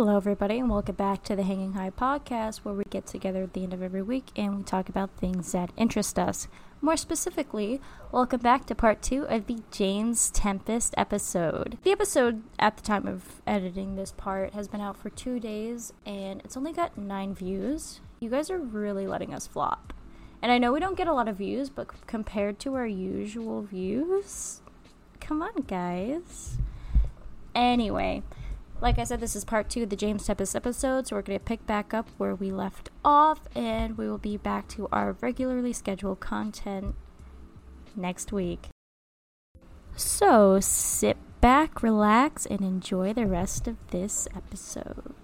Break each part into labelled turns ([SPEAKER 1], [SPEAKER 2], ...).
[SPEAKER 1] Hello, everybody, and welcome back to the Hangin High podcast, where we get together at the end of every week and we talk about things that interest us. More specifically, welcome back to part two of the James Tempest episode. The episode, at the time of editing this part, has been out for two days and it's only got nine views. You guys are really letting us flop. And I know we don't get a lot of views, but compared to our usual views, come on, guys. Anyway, like I said, this is part two of the James Tempest episode, so we're going to pick back up where we left off, and we will be back to our regularly scheduled content next week. So sit back, relax, and enjoy the rest of this episode.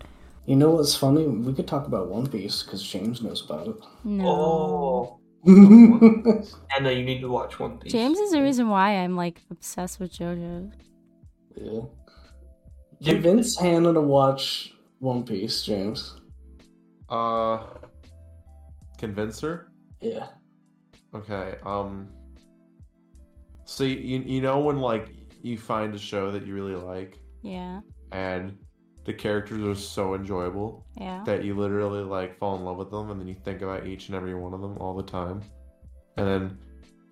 [SPEAKER 2] You know what's funny? We could talk about One Piece because James knows about it.
[SPEAKER 1] No.
[SPEAKER 3] Oh,
[SPEAKER 2] yeah,
[SPEAKER 3] Anna, you need to watch One Piece.
[SPEAKER 1] James is the reason why I'm like obsessed with JoJo.
[SPEAKER 2] Convince Hannah to watch One Piece, James.
[SPEAKER 4] Uh, convince her.
[SPEAKER 2] Yeah.
[SPEAKER 4] Okay. Um. So you you know when like you find a show that you really like
[SPEAKER 1] Yeah,
[SPEAKER 4] and the characters are so enjoyable
[SPEAKER 1] yeah.
[SPEAKER 4] that you literally like fall in love with them and then you think about each and every one of them all the time, and then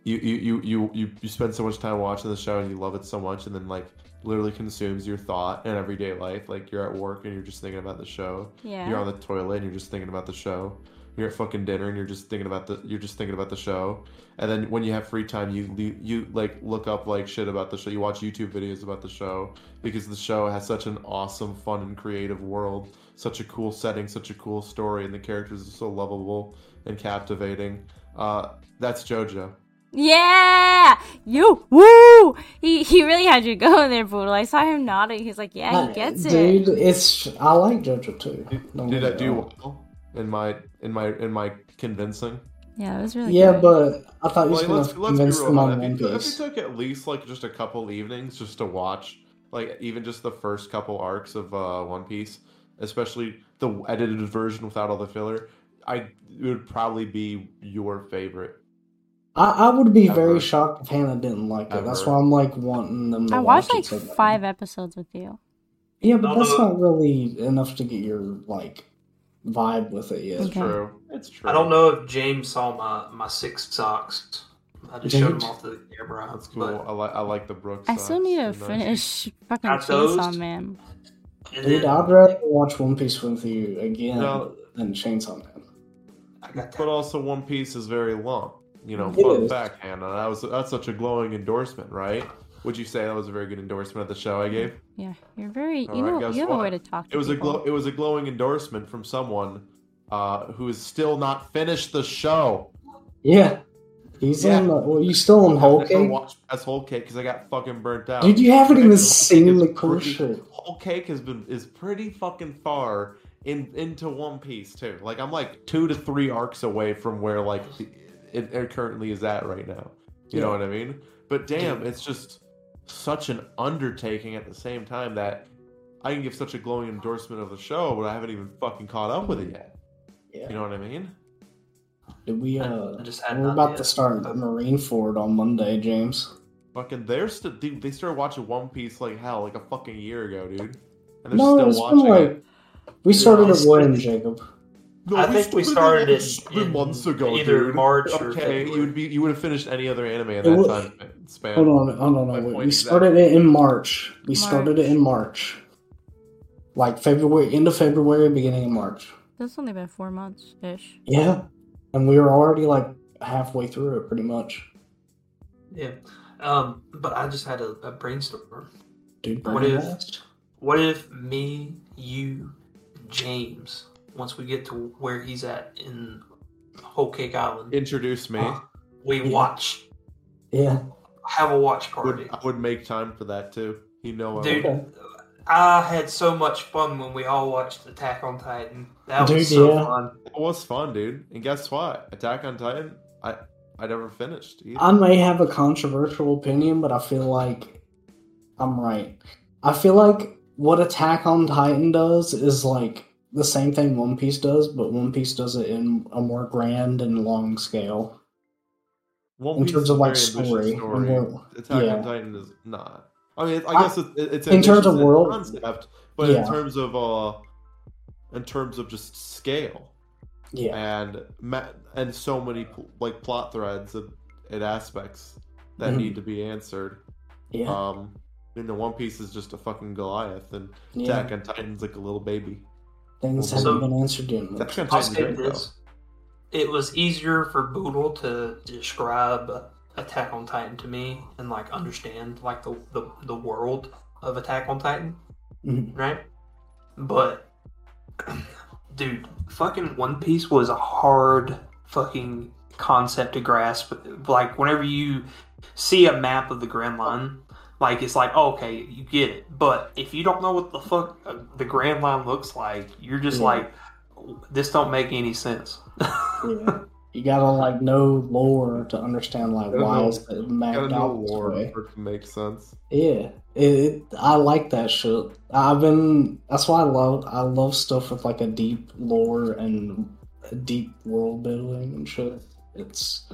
[SPEAKER 4] you you you you you, you spend so much time watching the show and you love it so much and then like literally consumes your thought in everyday life like you're at work and you're just thinking about the show
[SPEAKER 1] Yeah.
[SPEAKER 4] you're on the toilet and you're just thinking about the show. You're at fucking dinner and you're just thinking about the you're just thinking about the show. And then when you have free time, you you, you like look up like shit about the show. You watch YouTube videos about the show because the show has such an awesome, fun, and creative world, such a cool setting, such a cool story, and the characters are so lovable and captivating. Uh, that's JoJo.
[SPEAKER 1] Yeah, you woo. He he really had you going there, Boodle. I saw him nodding. He's like, yeah, he gets it.
[SPEAKER 2] Dude, it's I like JoJo too. Don't
[SPEAKER 4] Did I do well in my in my in my convincing?
[SPEAKER 1] Yeah, it was really
[SPEAKER 2] Yeah,
[SPEAKER 1] good.
[SPEAKER 2] but I thought you was
[SPEAKER 4] Like,
[SPEAKER 2] gonna
[SPEAKER 4] let's, let's
[SPEAKER 2] convince
[SPEAKER 4] real
[SPEAKER 2] them
[SPEAKER 4] about
[SPEAKER 2] on
[SPEAKER 4] it.
[SPEAKER 2] One
[SPEAKER 4] If you, if you took at least like just a couple evenings just to watch, like even just the first couple arcs of uh, One Piece, especially the edited version without all the filler, I it would probably be your favorite.
[SPEAKER 2] I, I would be very shocked if Hannah didn't like it. That's why I'm like wanting them to
[SPEAKER 1] I
[SPEAKER 2] watch
[SPEAKER 1] watched like
[SPEAKER 2] it so bad.
[SPEAKER 1] five episodes with you.
[SPEAKER 2] Yeah, but that's not really enough to get your like vibe with it yet.
[SPEAKER 4] It's
[SPEAKER 1] Okay.
[SPEAKER 4] true. It's true.
[SPEAKER 3] I don't know if James saw my, my six socks. I just showed
[SPEAKER 2] James?
[SPEAKER 3] them off to the camera.
[SPEAKER 4] That's cool.
[SPEAKER 3] But,
[SPEAKER 4] I like I like the Brooks.
[SPEAKER 1] I still need to
[SPEAKER 4] socks. They're
[SPEAKER 1] finish fucking
[SPEAKER 3] Got those?
[SPEAKER 1] Chainsaw Man.
[SPEAKER 3] and
[SPEAKER 2] Dude,
[SPEAKER 3] then
[SPEAKER 2] I'd rather watch One Piece with you again
[SPEAKER 4] No.
[SPEAKER 2] than Chainsaw Man.
[SPEAKER 3] I got
[SPEAKER 4] But also, One Piece is very long. You know,
[SPEAKER 2] It
[SPEAKER 4] fun
[SPEAKER 2] is.
[SPEAKER 4] fact, Hannah. That was that's such a glowing endorsement, right? Would you say that was a very good endorsement of the show I gave?
[SPEAKER 1] Yeah, you're very.
[SPEAKER 4] All
[SPEAKER 1] You
[SPEAKER 4] right,
[SPEAKER 1] know,
[SPEAKER 4] guess
[SPEAKER 1] you have a way to talk to
[SPEAKER 4] It was a glow. It was a glowing endorsement from someone uh, who has still not finished the show.
[SPEAKER 2] Yeah. He's
[SPEAKER 4] Yeah.
[SPEAKER 2] on the, well, you still on Whole
[SPEAKER 4] I never
[SPEAKER 2] Cake?
[SPEAKER 4] watched as whole cake because I got fucking burnt out.
[SPEAKER 2] Dude, you haven't even seen the cool
[SPEAKER 4] pretty-
[SPEAKER 2] shit.
[SPEAKER 4] Whole cake has been is pretty fucking far in into One Piece too. Like I'm like two to three arcs away from where like the, it, it currently is at right now. You know what I mean? But damn, it's just such an undertaking at the same time that I can give such a glowing endorsement of the show, but I haven't even fucking caught up with it yet.
[SPEAKER 2] Yeah.
[SPEAKER 4] You know what I mean?
[SPEAKER 2] Did we, uh,
[SPEAKER 3] I just had
[SPEAKER 2] we're about
[SPEAKER 3] yet.
[SPEAKER 2] to start the Marineford on Monday, James.
[SPEAKER 4] Fucking, they're still. Dude, they started watching One Piece like hell, like a fucking year ago, dude. And they're
[SPEAKER 2] No,
[SPEAKER 4] still
[SPEAKER 2] it's been
[SPEAKER 4] watching
[SPEAKER 2] like,
[SPEAKER 4] it.
[SPEAKER 2] we started
[SPEAKER 3] it's
[SPEAKER 2] it when, Jacob?
[SPEAKER 4] No,
[SPEAKER 3] I think we started it in
[SPEAKER 4] months ago,
[SPEAKER 3] either
[SPEAKER 4] dude.
[SPEAKER 3] March or
[SPEAKER 4] Okay,
[SPEAKER 3] February.
[SPEAKER 4] you would be. You would have finished any other anime in that
[SPEAKER 2] wa-
[SPEAKER 4] time span.
[SPEAKER 2] Hold on, hold on,
[SPEAKER 4] My
[SPEAKER 2] no, wait.
[SPEAKER 4] point
[SPEAKER 2] We
[SPEAKER 4] is
[SPEAKER 2] started it in March. We started it in March. Like February, end of February, beginning of March.
[SPEAKER 1] That's only been four months ish.
[SPEAKER 2] Yeah. And we were already like halfway through it, pretty much.
[SPEAKER 3] Yeah. Um, but I just had a, a brainstorm.
[SPEAKER 2] Dude,
[SPEAKER 3] What if-
[SPEAKER 2] blast.
[SPEAKER 3] What if me, you, James, once we get to where he's at in Whole Cake Island,
[SPEAKER 4] Introduce me.
[SPEAKER 3] uh, we
[SPEAKER 2] Yeah.
[SPEAKER 3] watch,
[SPEAKER 2] Yeah.
[SPEAKER 3] have a watch
[SPEAKER 4] I
[SPEAKER 3] party.
[SPEAKER 4] would, I would make time for that too. You know, I
[SPEAKER 3] Dude,
[SPEAKER 4] would.
[SPEAKER 3] I had so much fun when we all watched Attack on Titan. That
[SPEAKER 2] Dude,
[SPEAKER 3] was so
[SPEAKER 2] yeah.
[SPEAKER 3] fun.
[SPEAKER 4] it was fun, dude. And guess what? Attack on Titan. I I never finished. Either.
[SPEAKER 2] I may have a controversial opinion, but I feel like I'm right. I feel like what Attack on Titan does is like the same thing One Piece does, but One Piece does it in a more grand and long scale.
[SPEAKER 4] One
[SPEAKER 2] in
[SPEAKER 4] Piece
[SPEAKER 2] terms of, like, story, and more-
[SPEAKER 4] Attack
[SPEAKER 2] yeah.
[SPEAKER 4] on Titan is not. I mean, I
[SPEAKER 2] I-
[SPEAKER 4] guess it, it's
[SPEAKER 2] in terms of world-
[SPEAKER 4] concept, but
[SPEAKER 2] Yeah.
[SPEAKER 4] in terms of uh in terms of just scale
[SPEAKER 2] Yeah.
[SPEAKER 4] and ma- and so many like plot threads and, and aspects that
[SPEAKER 2] Mhm.
[SPEAKER 4] need to be answered.
[SPEAKER 2] Yeah.
[SPEAKER 4] Um, you know, One Piece is just a fucking Goliath, and
[SPEAKER 2] yeah.
[SPEAKER 4] Attack on Titan's like a little baby.
[SPEAKER 2] Things
[SPEAKER 4] So-
[SPEAKER 2] haven't been answered yet.
[SPEAKER 4] Attack on
[SPEAKER 3] I'll
[SPEAKER 4] Titan's
[SPEAKER 3] say
[SPEAKER 4] great though.
[SPEAKER 3] this: it was easier for Boodle to describe Attack on Titan to me and like understand like the the, the world of Attack on Titan,
[SPEAKER 2] Mhm.
[SPEAKER 3] right? But dude, fucking One Piece was a hard fucking concept to grasp. Like whenever you see a map of the Grand Line. Like it's like oh, okay, you get it, but if you don't know what the fuck uh, the Grand Line looks like, you're just
[SPEAKER 2] Yeah.
[SPEAKER 3] like, this don't make any sense.
[SPEAKER 2] Yeah. You gotta like know lore to understand like why
[SPEAKER 4] know-
[SPEAKER 2] it's
[SPEAKER 4] Gotta
[SPEAKER 2] mapped
[SPEAKER 4] know
[SPEAKER 2] out this
[SPEAKER 4] lore
[SPEAKER 2] way.
[SPEAKER 4] for it to make sense.
[SPEAKER 2] Yeah, it, it. I like that shit. I've been. That's why I love. I love stuff with like a deep lore and a deep world building and shit. It's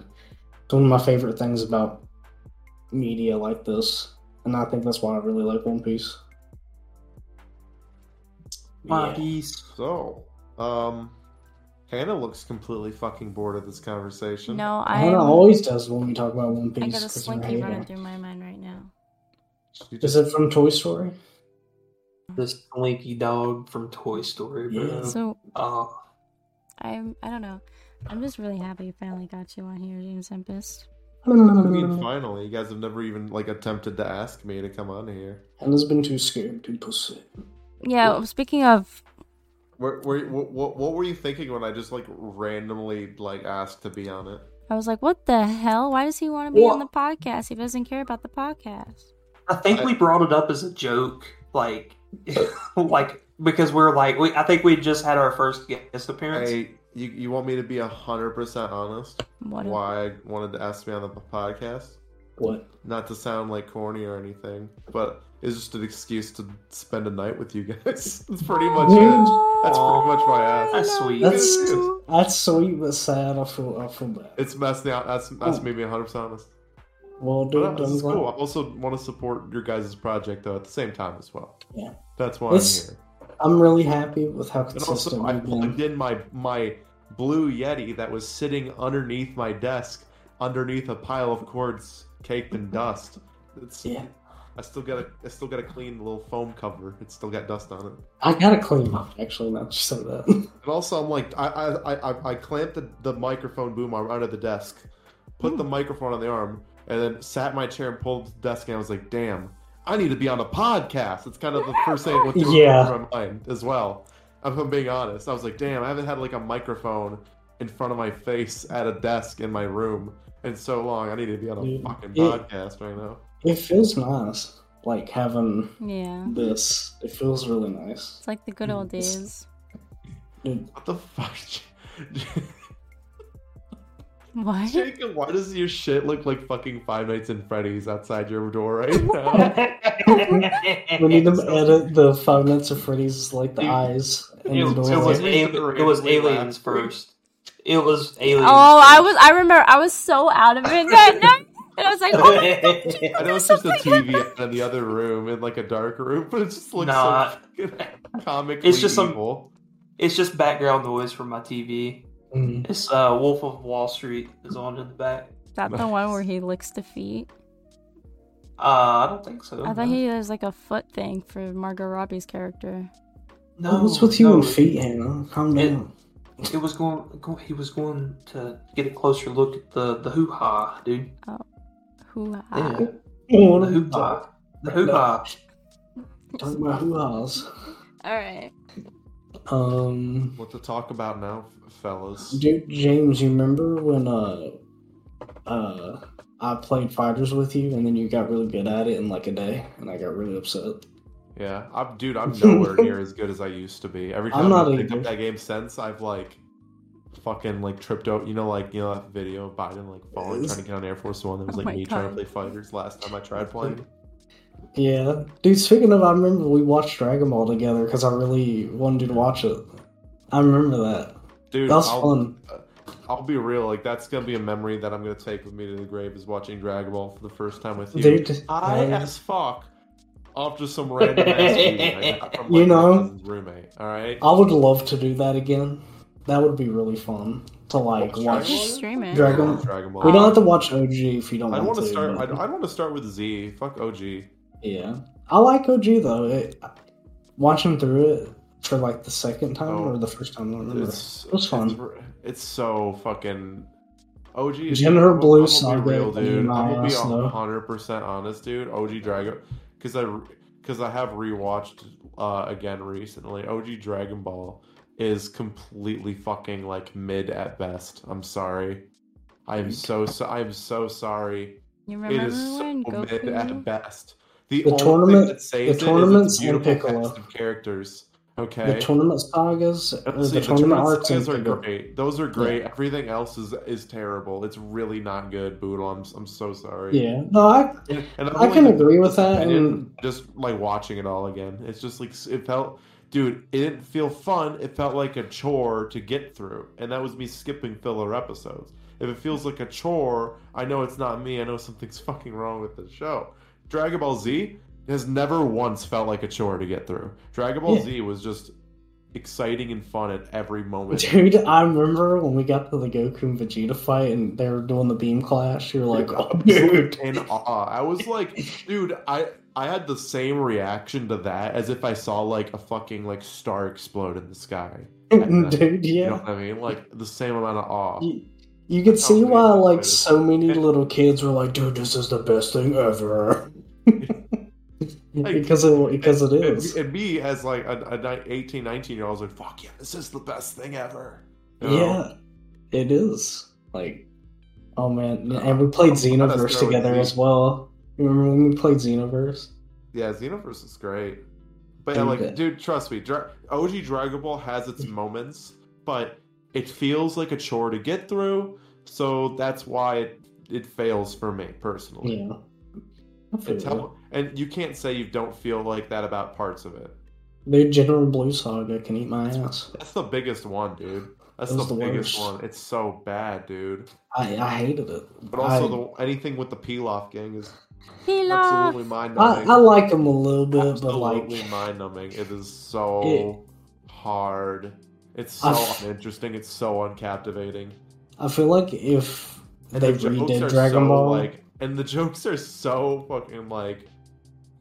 [SPEAKER 2] one of my favorite things about media like this, and I think that's why I really like One Piece.
[SPEAKER 3] One
[SPEAKER 2] Yeah.
[SPEAKER 3] Piece.
[SPEAKER 4] So, um, Hannah looks completely fucking bored of this conversation.
[SPEAKER 1] No,
[SPEAKER 2] Hannah
[SPEAKER 1] I'm.
[SPEAKER 2] always does when we talk about One Piece.
[SPEAKER 1] I got a
[SPEAKER 2] 'cause of
[SPEAKER 1] slinky running through my mind right now.
[SPEAKER 4] She
[SPEAKER 2] Is it from Toy Story?
[SPEAKER 3] This Slinky dog from Toy Story, bro.
[SPEAKER 2] Yeah.
[SPEAKER 1] So
[SPEAKER 3] Oh,
[SPEAKER 1] I'm. I don't know. I'm just really happy we finally got you on here, James Tempest.
[SPEAKER 4] I mean, finally, you guys have never even like attempted to ask me to come on here.
[SPEAKER 2] Hannah's been too scared to pussy.
[SPEAKER 1] Yeah. Speaking of,
[SPEAKER 4] Where, where, what, what, what were you thinking when I just like randomly like asked to be on it?
[SPEAKER 1] I was like, what the hell? Why does he want to be on the podcast? He doesn't care about the podcast.
[SPEAKER 3] I think
[SPEAKER 4] I-
[SPEAKER 3] we brought it up as a joke, like, like because we're like, we, I think we just had our first guest appearance.
[SPEAKER 4] Hey, you, you want me to be hundred percent honest?
[SPEAKER 1] What?
[SPEAKER 4] Why I wanted to ask me on the podcast?
[SPEAKER 2] What?
[SPEAKER 4] Not to sound like corny or anything, but it's just an excuse to spend a night with you guys. That's pretty much it. That's pretty much my ass.
[SPEAKER 3] That's sweet.
[SPEAKER 2] That's that's sweet but sad. I feel I feel bad.
[SPEAKER 4] It's messed me out. That's that's
[SPEAKER 2] Oh.
[SPEAKER 4] made me 100 percent honest.
[SPEAKER 2] Well,
[SPEAKER 4] But
[SPEAKER 2] dude,
[SPEAKER 4] no, this is cool. I also want to support your guys' project though at the same time as well.
[SPEAKER 2] Yeah.
[SPEAKER 4] That's why
[SPEAKER 2] It's-
[SPEAKER 4] I'm here.
[SPEAKER 2] I'm really happy with how
[SPEAKER 4] And
[SPEAKER 2] consistent
[SPEAKER 4] also, I
[SPEAKER 2] we've been.
[SPEAKER 4] plugged in my my blue Yeti that was sitting underneath my desk, underneath a pile of cords caked in dust. It's
[SPEAKER 2] Yeah,
[SPEAKER 4] I still got a I still got a clean little foam cover. It's still got dust on it.
[SPEAKER 2] I gotta clean up. Actually, Not just said that.
[SPEAKER 4] And also, I'm like, I I, I, I- clamped the, the microphone boom arm under the desk, put the hmm. microphone on the arm, and then sat in my chair and pulled the desk, and I was like, damn, I need to be on a podcast. It's kind of the first thing that went through
[SPEAKER 2] Yeah.
[SPEAKER 4] my mind as well. If I'm being honest, I was like, damn, I haven't had like a microphone in front of my face at a desk in my room in so long. I need to be on a
[SPEAKER 2] Dude,
[SPEAKER 4] fucking
[SPEAKER 2] it-
[SPEAKER 4] podcast right now.
[SPEAKER 2] it feels nice, like having
[SPEAKER 1] Yeah.
[SPEAKER 2] this. It feels really nice.
[SPEAKER 1] It's like the good old days.
[SPEAKER 2] Dude,
[SPEAKER 4] What the fuck?
[SPEAKER 1] What?
[SPEAKER 4] Jacob, why does your shit look like fucking Five Nights in Freddy's outside your door right now?
[SPEAKER 2] we need to edit the Five Nights at Freddy's like the
[SPEAKER 3] Dude,
[SPEAKER 2] eyes and
[SPEAKER 3] It,
[SPEAKER 2] the
[SPEAKER 3] it was
[SPEAKER 4] Aliens
[SPEAKER 3] it was aliens first. It was aliens.
[SPEAKER 1] Oh, I was. I remember. I was so out of it that night, and I was like, "Oh my god!"
[SPEAKER 4] I know it's just a TV in the other room, in like a dark room, but it just looks
[SPEAKER 3] Nah.
[SPEAKER 4] so fucking comically
[SPEAKER 3] It's just some-
[SPEAKER 4] evil.
[SPEAKER 3] It's just background noise from my TV.
[SPEAKER 2] Mm.
[SPEAKER 3] It's uh, Wolf of Wall Street is on in the back.
[SPEAKER 1] Is that the one where he licks the feet?
[SPEAKER 3] Uh, I don't think so.
[SPEAKER 1] I thought he was like a foot thing for Margot Robbie's character.
[SPEAKER 3] No,
[SPEAKER 2] What's with you
[SPEAKER 3] no,
[SPEAKER 2] and feet, Hannah? Calm
[SPEAKER 3] It-
[SPEAKER 2] down.
[SPEAKER 3] It was going, go He was going to get a closer look at the the hoo ha, dude.
[SPEAKER 1] Who?
[SPEAKER 3] Yeah,
[SPEAKER 2] Oh,
[SPEAKER 3] the hoo ha, the hoo ha.
[SPEAKER 2] Talking about hoo-ha's.
[SPEAKER 1] All right.
[SPEAKER 2] Um,
[SPEAKER 4] What to talk about now, fellas?
[SPEAKER 2] dude, James, you remember when uh, uh, I played fighters with you, and then you got really good at it in like a day, and I got really upset.
[SPEAKER 4] Yeah, I'm, dude, I'm nowhere near as good as I used to be. Every
[SPEAKER 2] I'm
[SPEAKER 4] time
[SPEAKER 2] not
[SPEAKER 4] I've picked up that game since, I've like fucking like tripped out. You know, like you know that video of Biden like falling trying to get on Air Force One. There was
[SPEAKER 1] Oh
[SPEAKER 4] like
[SPEAKER 1] my
[SPEAKER 4] me trying to play fighters last time I tried playing.
[SPEAKER 2] Yeah, dude. Speaking of, I remember we watched Dragon Ball together because I really wanted you to watch it. I remember that.
[SPEAKER 4] Dude,
[SPEAKER 2] That was
[SPEAKER 4] I'll,
[SPEAKER 2] fun.
[SPEAKER 4] I'll be real. Like that's gonna be a memory that I'm gonna take with me to the grave is watching Dragon Ball for the first time with you.
[SPEAKER 2] Dude,
[SPEAKER 4] High
[SPEAKER 2] uh,
[SPEAKER 4] as fuck off just some random ass tweet I from
[SPEAKER 2] You
[SPEAKER 4] like, my
[SPEAKER 2] know?
[SPEAKER 4] roommate. All right.
[SPEAKER 2] I would love to do that again. That would be really fun to like
[SPEAKER 4] Watch
[SPEAKER 2] watch.
[SPEAKER 1] Just stream it.
[SPEAKER 2] Dragon-
[SPEAKER 4] Dragon Ball.
[SPEAKER 2] We don't have to watch OG if you don't
[SPEAKER 4] I
[SPEAKER 2] want,
[SPEAKER 4] want to
[SPEAKER 2] to.
[SPEAKER 4] start.
[SPEAKER 2] but-
[SPEAKER 4] I, I want to start with Z. Fuck OG.
[SPEAKER 2] Yeah, I like OG though. It, watching through it for like the second time
[SPEAKER 4] Oh.
[SPEAKER 2] or the first time, I don't remember.
[SPEAKER 4] It's
[SPEAKER 2] It was fun.
[SPEAKER 4] It's, it's so fucking. OG is
[SPEAKER 2] General
[SPEAKER 4] I'm-
[SPEAKER 2] Blue
[SPEAKER 4] I'm
[SPEAKER 2] Saga,
[SPEAKER 4] gonna be real, dude. I'm gonna be hundred percent honest, dude. OG Dragon, because I because I have rewatched uh, again recently. OG Dragon Ball is completely fucking like mid at best. I'm sorry. I am so so. I am so sorry.
[SPEAKER 1] You
[SPEAKER 4] It
[SPEAKER 1] remember
[SPEAKER 4] is so
[SPEAKER 1] when
[SPEAKER 4] mid at best. The,
[SPEAKER 2] The tournament-
[SPEAKER 4] that saves
[SPEAKER 2] the tournaments
[SPEAKER 4] is its
[SPEAKER 2] and
[SPEAKER 4] beautiful cast of characters. Okay.
[SPEAKER 2] The tournament sagas,
[SPEAKER 4] Let's uh,
[SPEAKER 2] the
[SPEAKER 4] see,
[SPEAKER 2] tournament
[SPEAKER 4] tournament
[SPEAKER 2] arcs,
[SPEAKER 4] sagas are great. Those are great. Everything else is is terrible. It's really not good, Boodle. I'm I'm so sorry.
[SPEAKER 2] Yeah, no, I
[SPEAKER 4] and I've
[SPEAKER 2] I can agree with that, and-
[SPEAKER 4] just like watching it all again. It's just like it felt, dude. It didn't feel fun. It felt like a chore to get through, and that was me skipping filler episodes. If it feels like a chore, I know it's not me. I know something's fucking wrong with the show. Dragon Ball Z has never once felt like a chore to get through. Dragon Ball
[SPEAKER 2] Yeah.
[SPEAKER 4] Z was just exciting and fun at every moment.
[SPEAKER 2] Dude, I remember when we got to the Goku and Vegeta fight and they were doing the beam clash. You were like, "Oh, dude!"
[SPEAKER 4] in awe. I was like, dude, I I had the same reaction to that as if I saw like a fucking like star explode in the sky.
[SPEAKER 2] dude,
[SPEAKER 4] You know what I mean? Like the same amount of awe.
[SPEAKER 2] You, you could see why like so many little kids were like, "Dude, this is the best thing ever." because it because it
[SPEAKER 4] And-
[SPEAKER 2] is.
[SPEAKER 4] And, me as like a, a 18, 19 year old, I was like, fuck yeah, this is the best thing ever. You know?
[SPEAKER 2] Yeah, it is. Like, oh man, and we played
[SPEAKER 4] Uh,
[SPEAKER 2] Xenoverse together as well. Remember when we played Xenoverse?
[SPEAKER 4] Yeah, Xenoverse is great. But yeah,
[SPEAKER 2] Dude,
[SPEAKER 4] like, dude, trust me, Dra- OG Dragon Ball has its moments, but it feels like a chore to get through, so that's why it, it fails for me personally.
[SPEAKER 2] Yeah. I feel
[SPEAKER 4] It's
[SPEAKER 2] you.
[SPEAKER 4] how, and you can't say you don't feel like that about parts of it.
[SPEAKER 2] Dude, General Blue Saga can eat my ass.
[SPEAKER 4] That's the biggest one, dude. That's the,
[SPEAKER 2] the
[SPEAKER 4] biggest
[SPEAKER 2] worst.
[SPEAKER 4] one. It's so bad, dude.
[SPEAKER 2] I, I hated it.
[SPEAKER 4] But also,
[SPEAKER 2] I,
[SPEAKER 4] the anything with the Pilaf gang is
[SPEAKER 1] Pilaf.
[SPEAKER 4] absolutely mind numbing.
[SPEAKER 2] I like them a little bit, but
[SPEAKER 4] absolutely
[SPEAKER 2] like,
[SPEAKER 4] mind numbing. It is so hard. It's so
[SPEAKER 2] I've-
[SPEAKER 4] uninteresting. It's so uncaptivating.
[SPEAKER 2] I feel like if
[SPEAKER 4] And
[SPEAKER 2] they
[SPEAKER 4] the jokes
[SPEAKER 2] redid
[SPEAKER 4] are
[SPEAKER 2] Dragon
[SPEAKER 4] so,
[SPEAKER 2] Ball,
[SPEAKER 4] like, and the jokes are so fucking like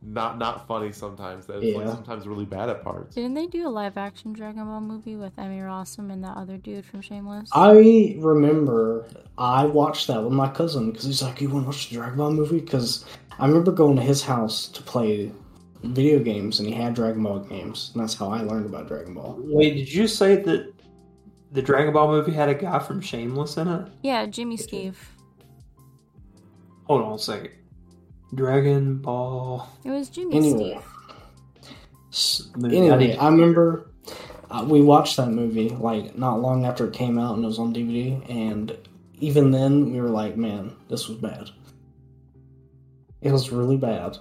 [SPEAKER 4] not not funny sometimes. That it's like sometimes really bad at parts.
[SPEAKER 1] Didn't they do a live action Dragon Ball movie with Emmy Rossum and that other dude from Shameless?
[SPEAKER 2] I remember I watched that with my cousin because he's like, "You want to watch the Dragon Ball movie?" Because I remember going to his house to play video games, and he had Dragon Ball games, and that's how I learned about Dragon Ball.
[SPEAKER 3] Wait, did you say that the Dragon Ball movie had a guy from Shameless in it?
[SPEAKER 1] yeah, Jimmy Steve.
[SPEAKER 3] Hold on a second. Dragon Ball.
[SPEAKER 1] It was Jimmy
[SPEAKER 2] Anyway,
[SPEAKER 1] Steve.
[SPEAKER 2] S-
[SPEAKER 3] I
[SPEAKER 2] anyway, I remember uh, we watched that movie like not long after it came out, and it was on DVD. And even then, we were like, "Man, this was bad." It was really bad.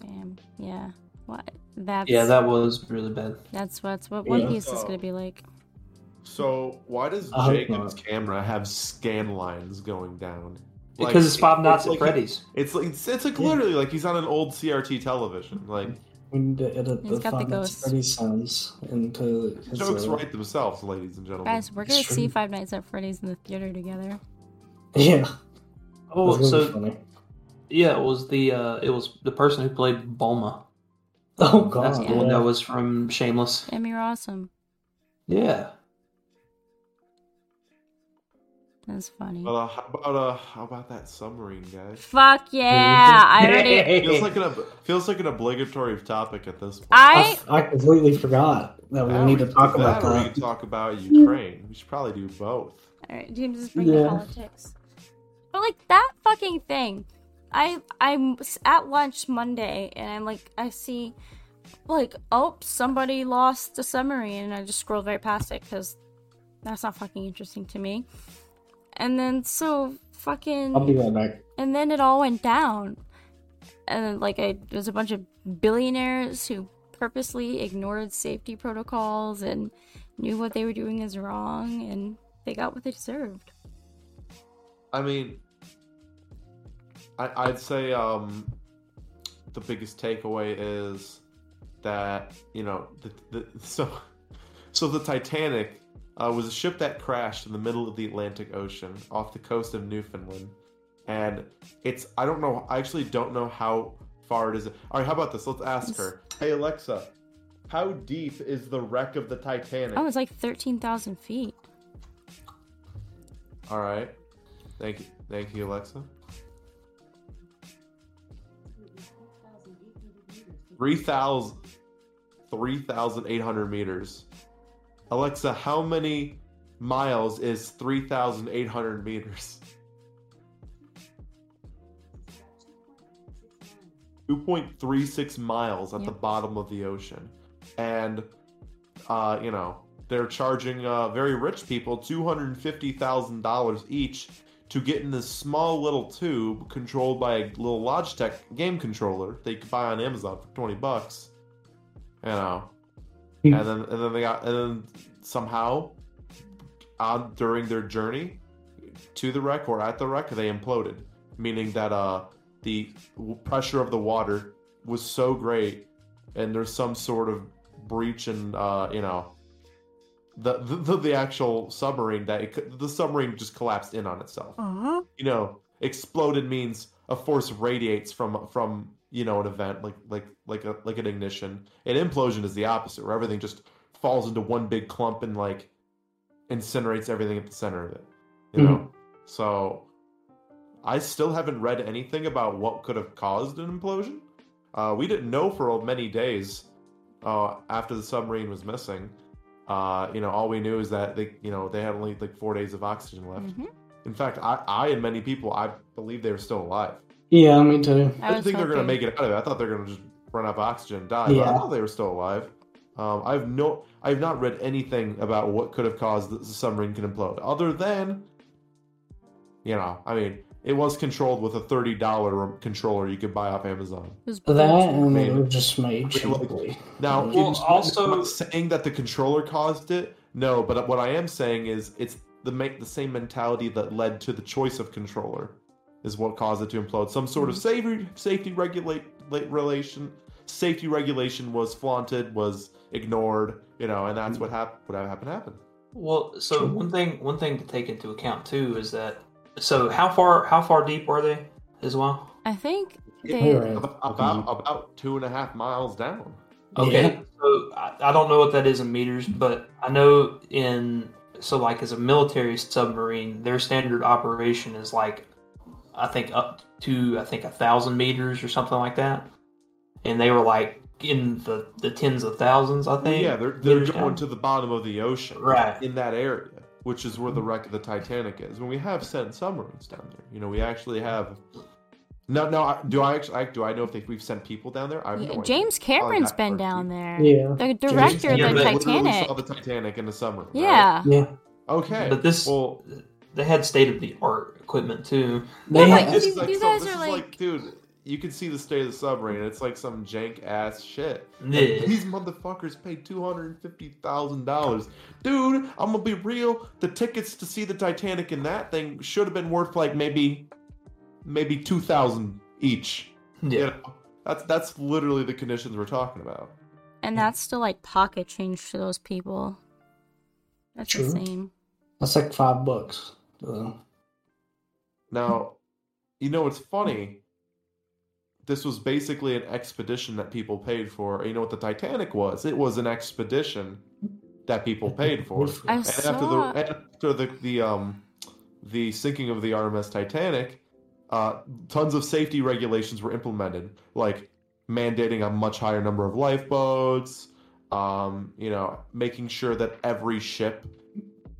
[SPEAKER 1] Damn. Yeah. What? That's
[SPEAKER 3] Yeah, that was really bad.
[SPEAKER 1] that's what's what One
[SPEAKER 2] Yeah.
[SPEAKER 1] Piece is gonna be like.
[SPEAKER 4] So why does Jacob's camera have scan lines going down?
[SPEAKER 3] Because it's Five Nights
[SPEAKER 4] it's
[SPEAKER 3] at Freddy's.
[SPEAKER 4] It's like it's, it's like
[SPEAKER 2] Yeah.
[SPEAKER 4] literally like he's on an old CRT television. Like
[SPEAKER 2] We need to edit
[SPEAKER 1] He's
[SPEAKER 2] the
[SPEAKER 1] got the
[SPEAKER 2] Five Nights at Freddy's sounds into his.
[SPEAKER 4] jokes
[SPEAKER 2] uh,
[SPEAKER 4] write themselves, ladies and gentlemen.
[SPEAKER 1] Guys, we're gonna
[SPEAKER 2] It's
[SPEAKER 1] see
[SPEAKER 2] true.
[SPEAKER 1] Five Nights at Freddy's in the theater together.
[SPEAKER 2] Yeah,
[SPEAKER 3] Oh,
[SPEAKER 2] really
[SPEAKER 3] so
[SPEAKER 2] funny.
[SPEAKER 3] yeah, it was the uh, it was the person who played Bulma.
[SPEAKER 2] Oh
[SPEAKER 3] That's
[SPEAKER 2] god,
[SPEAKER 3] the one that was from Shameless.
[SPEAKER 1] Emmy awesome.
[SPEAKER 3] Yeah.
[SPEAKER 1] That's funny.
[SPEAKER 4] But uh, how about uh, how about that submarine, guys?
[SPEAKER 1] Fuck yeah! I already.
[SPEAKER 4] Feels like an feels like an obligatory topic at this point.
[SPEAKER 1] I
[SPEAKER 2] I, I completely forgot that we need to talk
[SPEAKER 4] do
[SPEAKER 2] about
[SPEAKER 4] or we
[SPEAKER 2] that.
[SPEAKER 4] can talk about Ukraine. We should probably do both.
[SPEAKER 1] All right, James is bring
[SPEAKER 2] Yeah.
[SPEAKER 1] politics. But like that fucking thing, I I'm at lunch Monday and I'm like I see, like oh somebody lost a submarine and I just scrolled right past it because that's not fucking interesting to me. And then so fucking
[SPEAKER 2] I'll be right back.
[SPEAKER 1] and then it all went down and then, like I, there's a bunch of billionaires who purposely ignored safety protocols and knew what they were doing is wrong and they got what they deserved
[SPEAKER 4] I mean, I, I'd say um, the biggest takeaway is that you know the, the so so the Titanic uh, was a ship that crashed in the middle of the Atlantic Ocean off the coast of Newfoundland, and it's I don't know I actually don't know how far it is. All right, how about this? Let's ask her. Hey Alexa, how deep is the wreck of the Titanic?
[SPEAKER 1] Oh, it's like 13,000 feet.
[SPEAKER 4] All right, thank you, thank you, Alexa. 3,000 3,800 meters. Alexa, how many miles is 3,800 meters? 2.36 miles at the bottom of the ocean. And, uh, you know, they're charging uh, very rich people $250,000 each to get in this small little tube controlled by a little Logitech game controller they could buy on Amazon for 20 bucks. You know, and then and then they got and then somehow on during their journey to the wreck or at the wreck they imploded. Meaning that uh the pressure of the water was so great and there's some sort of breach in uh you know the the, the, the actual submarine that it, the submarine just collapsed in on itself.
[SPEAKER 1] Uh-huh.
[SPEAKER 4] you know, exploded means a force radiates from from you know an event like like like a like an ignition. An implosion is the opposite, where everything just falls into one big clump and like incinerates everything at the center of it. You know, so I still haven't read anything about what could have caused an implosion. Uh, we didn't know for many days uh, after the submarine was missing. Uh, you know, all we knew is that they, you know, they had only like four days of oxygen left.
[SPEAKER 1] Mhm.
[SPEAKER 4] In fact, I, I and many people, I believe they were still alive.
[SPEAKER 2] Yeah, me too.
[SPEAKER 1] I
[SPEAKER 4] I didn't
[SPEAKER 1] was
[SPEAKER 4] think they're going to make it out of it. I thought they're going to just run out of oxygen and die. But I thought they were still alive. Um, I've no, I've not read anything about what could have caused the submarine to implode, other than, you know, I mean, it was controlled with a thirty dollar controller you could buy off Amazon.
[SPEAKER 1] It was
[SPEAKER 2] That and they
[SPEAKER 4] Maybe.
[SPEAKER 2] were just made
[SPEAKER 4] Maybe
[SPEAKER 2] cheaply.
[SPEAKER 4] Now,
[SPEAKER 3] Well,
[SPEAKER 4] it's-
[SPEAKER 3] also-
[SPEAKER 4] I'm not saying that the controller caused it. No, but what I am saying is it's the make the same mentality that led to the choice of controller is what caused it to implode. Some sort of mm-hmm. safety safety regulate relation safety regulation was flaunted, was ignored, you know, and that's mm. what happened. What happened happened.
[SPEAKER 3] Well, so one thing one thing to take into account too is that so how far how far deep are they as well?
[SPEAKER 1] I think
[SPEAKER 2] They
[SPEAKER 1] they.
[SPEAKER 2] were
[SPEAKER 4] About about, about two and a half miles down.
[SPEAKER 3] Okay,
[SPEAKER 2] Yeah.
[SPEAKER 3] so I, I don't know what that is in meters, but I know in so like as a military submarine, their standard operation is like I think up to I think a thousand meters or something like that, and they were like in the the tens of thousands. I think.
[SPEAKER 4] Yeah, they're they're going
[SPEAKER 3] down.
[SPEAKER 4] to the bottom of the ocean,
[SPEAKER 3] Right.
[SPEAKER 4] in that area, which is where the mm-hmm. wreck of the Titanic is. When we have sent submarines down there, you know, we actually have. No, no. Do I actually? Do I know if they, we've sent people down there? I have no idea.
[SPEAKER 1] James Cameron's
[SPEAKER 4] that
[SPEAKER 1] been
[SPEAKER 4] part,
[SPEAKER 1] down there.
[SPEAKER 2] Yeah.
[SPEAKER 1] The director of
[SPEAKER 3] Yeah,
[SPEAKER 1] the
[SPEAKER 3] but
[SPEAKER 1] Titanic.
[SPEAKER 4] Saw the Titanic in the submarine. right?
[SPEAKER 1] Yeah.
[SPEAKER 2] Yeah.
[SPEAKER 4] Okay.
[SPEAKER 3] But this-
[SPEAKER 4] Well,
[SPEAKER 3] They had state of the art equipment too.
[SPEAKER 2] They
[SPEAKER 1] Yeah,
[SPEAKER 2] had-
[SPEAKER 1] but
[SPEAKER 4] this
[SPEAKER 1] you-
[SPEAKER 4] like
[SPEAKER 1] you guys
[SPEAKER 4] this
[SPEAKER 1] are
[SPEAKER 4] is
[SPEAKER 1] like-
[SPEAKER 4] dude. You can see the state of the submarine. It's like some jank ass shit. And
[SPEAKER 3] Yeah.
[SPEAKER 4] These motherfuckers paid two hundred and fifty thousand dollars, dude. I'm gonna be real. The tickets to see the Titanic in that thing should have been worth like maybe, maybe two thousand each.
[SPEAKER 3] Yeah.
[SPEAKER 4] You know? That's that's literally the conditions we're talking about.
[SPEAKER 1] And that's still like pocket change to those people. That's
[SPEAKER 2] True.
[SPEAKER 1] same.
[SPEAKER 2] That's like five bucks.
[SPEAKER 4] Now, you know what's funny? This was basically an expedition that people paid for. You know what the Titanic was? It was an expedition that people paid for.
[SPEAKER 1] I
[SPEAKER 4] And after the after the the um the sinking of the RMS Titanic, uh, tons of safety regulations were implemented, like mandating a much higher number of lifeboats. Um, you know, making sure that every ship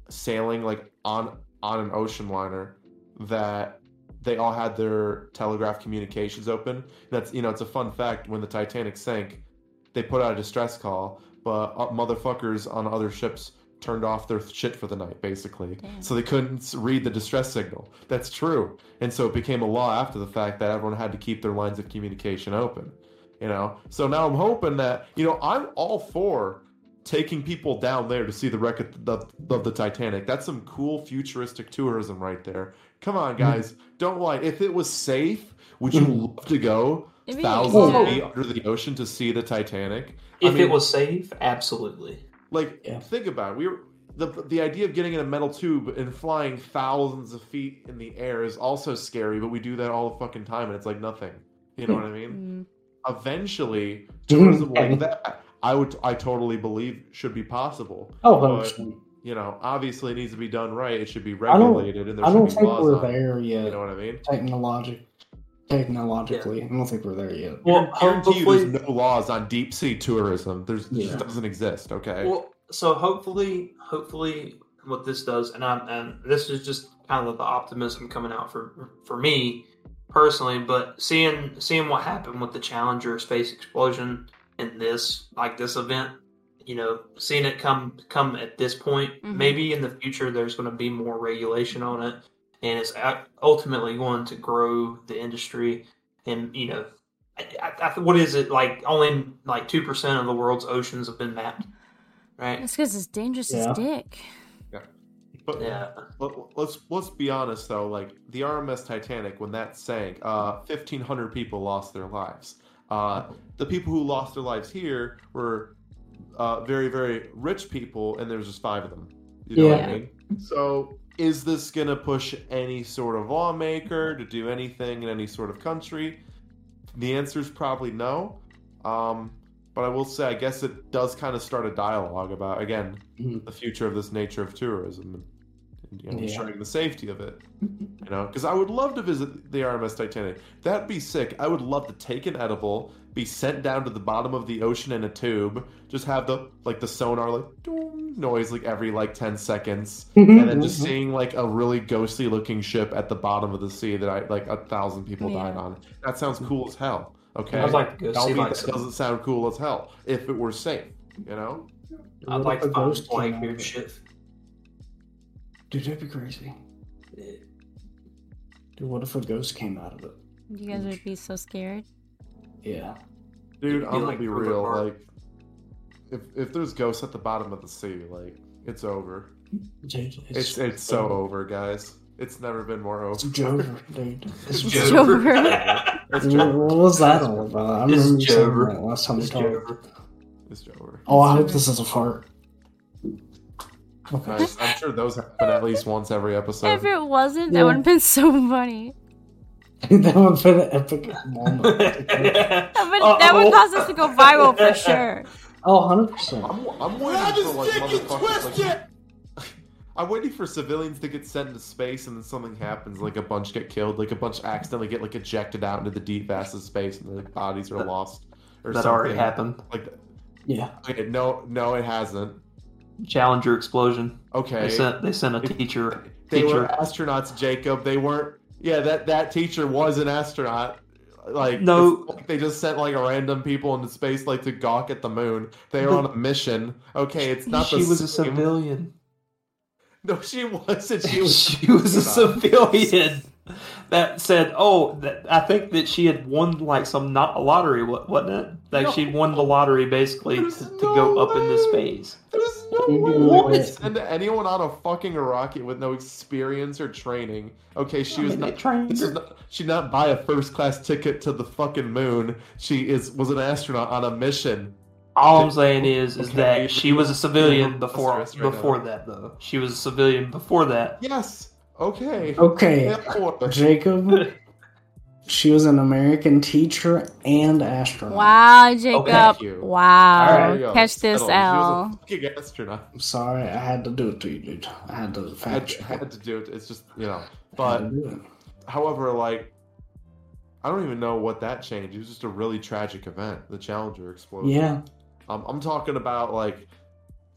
[SPEAKER 4] sailing like on on an ocean liner that they all had their telegraph communications open. That's you know, it's a fun fact. When the Titanic sank, they put out a distress call, but uh, motherfuckers on other ships turned off their shit for the night, basically,
[SPEAKER 1] Damn.
[SPEAKER 4] so they couldn't read the distress signal. That's true, and so it became a law after the fact that everyone had to keep their lines of communication open. You know, so now I'm hoping that you know I'm all for taking people down there to see the wreck of the, of the Titanic. That's some cool futuristic tourism right there. Come on, guys, don't lie. If it was safe, would you
[SPEAKER 2] Mhm.
[SPEAKER 4] love to go
[SPEAKER 1] It'd
[SPEAKER 4] thousands of feet under the ocean to see the Titanic. I
[SPEAKER 3] If
[SPEAKER 4] mean-
[SPEAKER 3] it was safe, absolutely.
[SPEAKER 4] Like,
[SPEAKER 2] Yeah.
[SPEAKER 4] think about it. We were the the idea of getting in a metal tube and flying thousands of feet in the air is also scary, but we do that all the fucking time, and it's like nothing. You know what I mean?
[SPEAKER 1] Mm.
[SPEAKER 4] Eventually,
[SPEAKER 2] Mhm.
[SPEAKER 4] tourism like that, I would, I totally believe should be possible.
[SPEAKER 2] Oh,
[SPEAKER 4] But, you know, obviously, it needs to be done right. It should be
[SPEAKER 2] I don't-
[SPEAKER 4] regulated, and there
[SPEAKER 2] I
[SPEAKER 4] should
[SPEAKER 2] don't
[SPEAKER 4] be
[SPEAKER 2] think
[SPEAKER 4] laws
[SPEAKER 2] we're
[SPEAKER 4] on it.
[SPEAKER 2] there
[SPEAKER 4] You know what I mean?
[SPEAKER 2] Technologic, technologically, I don't think we're there yet.
[SPEAKER 3] Well, I
[SPEAKER 4] guarantee you,
[SPEAKER 3] hopefully,
[SPEAKER 4] there's no laws on deep sea tourism. There's it
[SPEAKER 2] Yeah.
[SPEAKER 4] just doesn't exist. Okay.
[SPEAKER 3] Well, so hopefully, hopefully, what this does, and I'm, and this is just kind of the optimism coming out for for me personally, but seeing seeing what happened with the Challenger space explosion in this like this event, you know, seeing it come come at this point,
[SPEAKER 1] Mhm.
[SPEAKER 3] maybe in the future there's going to be more regulation on it, and it's ultimately going to grow the industry, and you know. I, I, I- what is it like? Only like two percent of the world's oceans have been mapped, right?
[SPEAKER 1] It's because it's dangerous
[SPEAKER 2] Yeah.
[SPEAKER 1] as dick.
[SPEAKER 4] yeah but
[SPEAKER 3] Yeah.
[SPEAKER 4] Let, let's let's be honest though. Like the RMS Titanic, when that sank, uh, fifteen hundred people lost their lives. Uh, the people who lost their lives here were uh, very very rich people, and there was just five of them. You know what I
[SPEAKER 1] Yeah.
[SPEAKER 4] mean? So is this gonna push any sort of lawmaker to do anything in any sort of country? The answer is probably no. Um, but I will say, I guess it does kind of start a dialogue about again
[SPEAKER 2] Mhm.
[SPEAKER 4] the future of this nature of tourism you know,
[SPEAKER 2] Yeah.
[SPEAKER 4] ensuring the safety of it. You know, because I would love to visit the RMS Titanic. That'd be sick. I would love to take an edible, be sent down to the bottom of the ocean in a tube, just have the like the sonar like doom noise like every like ten seconds, and then just mm-hmm. seeing like a really ghostly looking ship at the bottom of the sea that I like a thousand people
[SPEAKER 1] Yeah.
[SPEAKER 4] died on. That sounds cool as hell. Okay,
[SPEAKER 3] I'd like to go see like
[SPEAKER 4] that
[SPEAKER 3] some,
[SPEAKER 4] doesn't sound cool as hell if it were safe. You know.
[SPEAKER 3] I'd like
[SPEAKER 2] if
[SPEAKER 3] to
[SPEAKER 2] a
[SPEAKER 3] find
[SPEAKER 2] ghost came out
[SPEAKER 3] Blackbeard
[SPEAKER 2] of it?
[SPEAKER 3] shit.
[SPEAKER 2] Dude, that'd be crazy. Dude, what if a ghost came out of it?
[SPEAKER 1] You guys would be so scared.
[SPEAKER 2] Yeah.
[SPEAKER 4] Dude,
[SPEAKER 3] Be
[SPEAKER 4] I'm gonna
[SPEAKER 3] like
[SPEAKER 4] be real. Like, if if there's ghosts at the bottom of the sea, like it's over.
[SPEAKER 2] It's,
[SPEAKER 4] It's it's so over, guys. It's never been more
[SPEAKER 2] It's
[SPEAKER 4] over.
[SPEAKER 2] Jover, dude.
[SPEAKER 3] It's
[SPEAKER 1] It's
[SPEAKER 3] Jover.
[SPEAKER 1] Jover.
[SPEAKER 4] It's
[SPEAKER 2] What,
[SPEAKER 4] Jover.
[SPEAKER 2] what was that all about? I
[SPEAKER 3] It's
[SPEAKER 2] remember you saying
[SPEAKER 3] Jover.
[SPEAKER 2] that last time we
[SPEAKER 3] It's
[SPEAKER 2] talked.
[SPEAKER 3] Jover.
[SPEAKER 4] It's Jover.
[SPEAKER 2] Oh, I hope this is a fart. Okay.
[SPEAKER 4] I'm sure those happen at least once every episode.
[SPEAKER 1] if it wasn't, that would have been so funny.
[SPEAKER 2] that would be an epic moment.
[SPEAKER 1] That would, uh, that would oh. cause us to go viral for sure.
[SPEAKER 2] Oh, 100%.
[SPEAKER 4] I'm, I'm waiting for like motherfuckers. Like, I'm waiting for civilians to get sent into space and then something happens, like a bunch get killed, like a bunch accidentally get like ejected out into the deep vast of space and their bodies are
[SPEAKER 3] That-
[SPEAKER 4] lost. Or
[SPEAKER 3] that already happened.
[SPEAKER 4] Like,
[SPEAKER 2] Yeah.
[SPEAKER 4] okay, no, no, it hasn't.
[SPEAKER 3] Challenger explosion.
[SPEAKER 4] Okay,
[SPEAKER 3] They sent they sent a teacher.
[SPEAKER 4] they
[SPEAKER 3] teacher.
[SPEAKER 4] were astronauts, Jacob. They weren't. Yeah, that that teacher was an astronaut. Like
[SPEAKER 3] No.
[SPEAKER 4] like they just sent like a random people into space like to gawk at the moon. They were on a mission. Okay, it's not the she
[SPEAKER 3] was a civilian.
[SPEAKER 4] No, she wasn't. She was.
[SPEAKER 3] she was a civilian that said, "Oh, that, I think that she had won like some not a lottery, wa- wasn't it? Like
[SPEAKER 4] No.
[SPEAKER 3] she'd won the lottery basically to,
[SPEAKER 4] There's
[SPEAKER 3] to
[SPEAKER 4] no
[SPEAKER 3] go up into
[SPEAKER 4] way.
[SPEAKER 3] space."
[SPEAKER 4] There's no
[SPEAKER 2] You
[SPEAKER 4] way
[SPEAKER 2] do
[SPEAKER 4] you would send anyone on a fucking rocket with no experience or training. Okay, she was
[SPEAKER 3] I mean, they
[SPEAKER 4] not.
[SPEAKER 3] trained
[SPEAKER 4] This not, she did not buy a first class ticket to the fucking moon. She is was an astronaut on a mission.
[SPEAKER 3] All I'm saying is, is
[SPEAKER 4] Okay,
[SPEAKER 3] that she was a civilian before
[SPEAKER 4] right
[SPEAKER 3] before
[SPEAKER 4] now.
[SPEAKER 3] that, though. She was a civilian before that.
[SPEAKER 4] Yes. Okay.
[SPEAKER 2] Okay, Jacob. She was an American teacher and astronaut.
[SPEAKER 1] Wow, Jacob.
[SPEAKER 4] Thank you.
[SPEAKER 1] Wow.
[SPEAKER 4] There you go.
[SPEAKER 1] Catch this
[SPEAKER 4] Settled. She
[SPEAKER 1] L.
[SPEAKER 4] was a fucking astronaut.
[SPEAKER 2] I'm sorry, I had to do it to you, dude. I had to
[SPEAKER 4] I had,
[SPEAKER 2] fact check.
[SPEAKER 4] had to do it. It's just you know. But
[SPEAKER 2] to do it.
[SPEAKER 4] however, like I don't even know what that changed. It was just a really tragic event. The Challenger explosion.
[SPEAKER 2] Yeah.
[SPEAKER 4] Um, I'm talking about like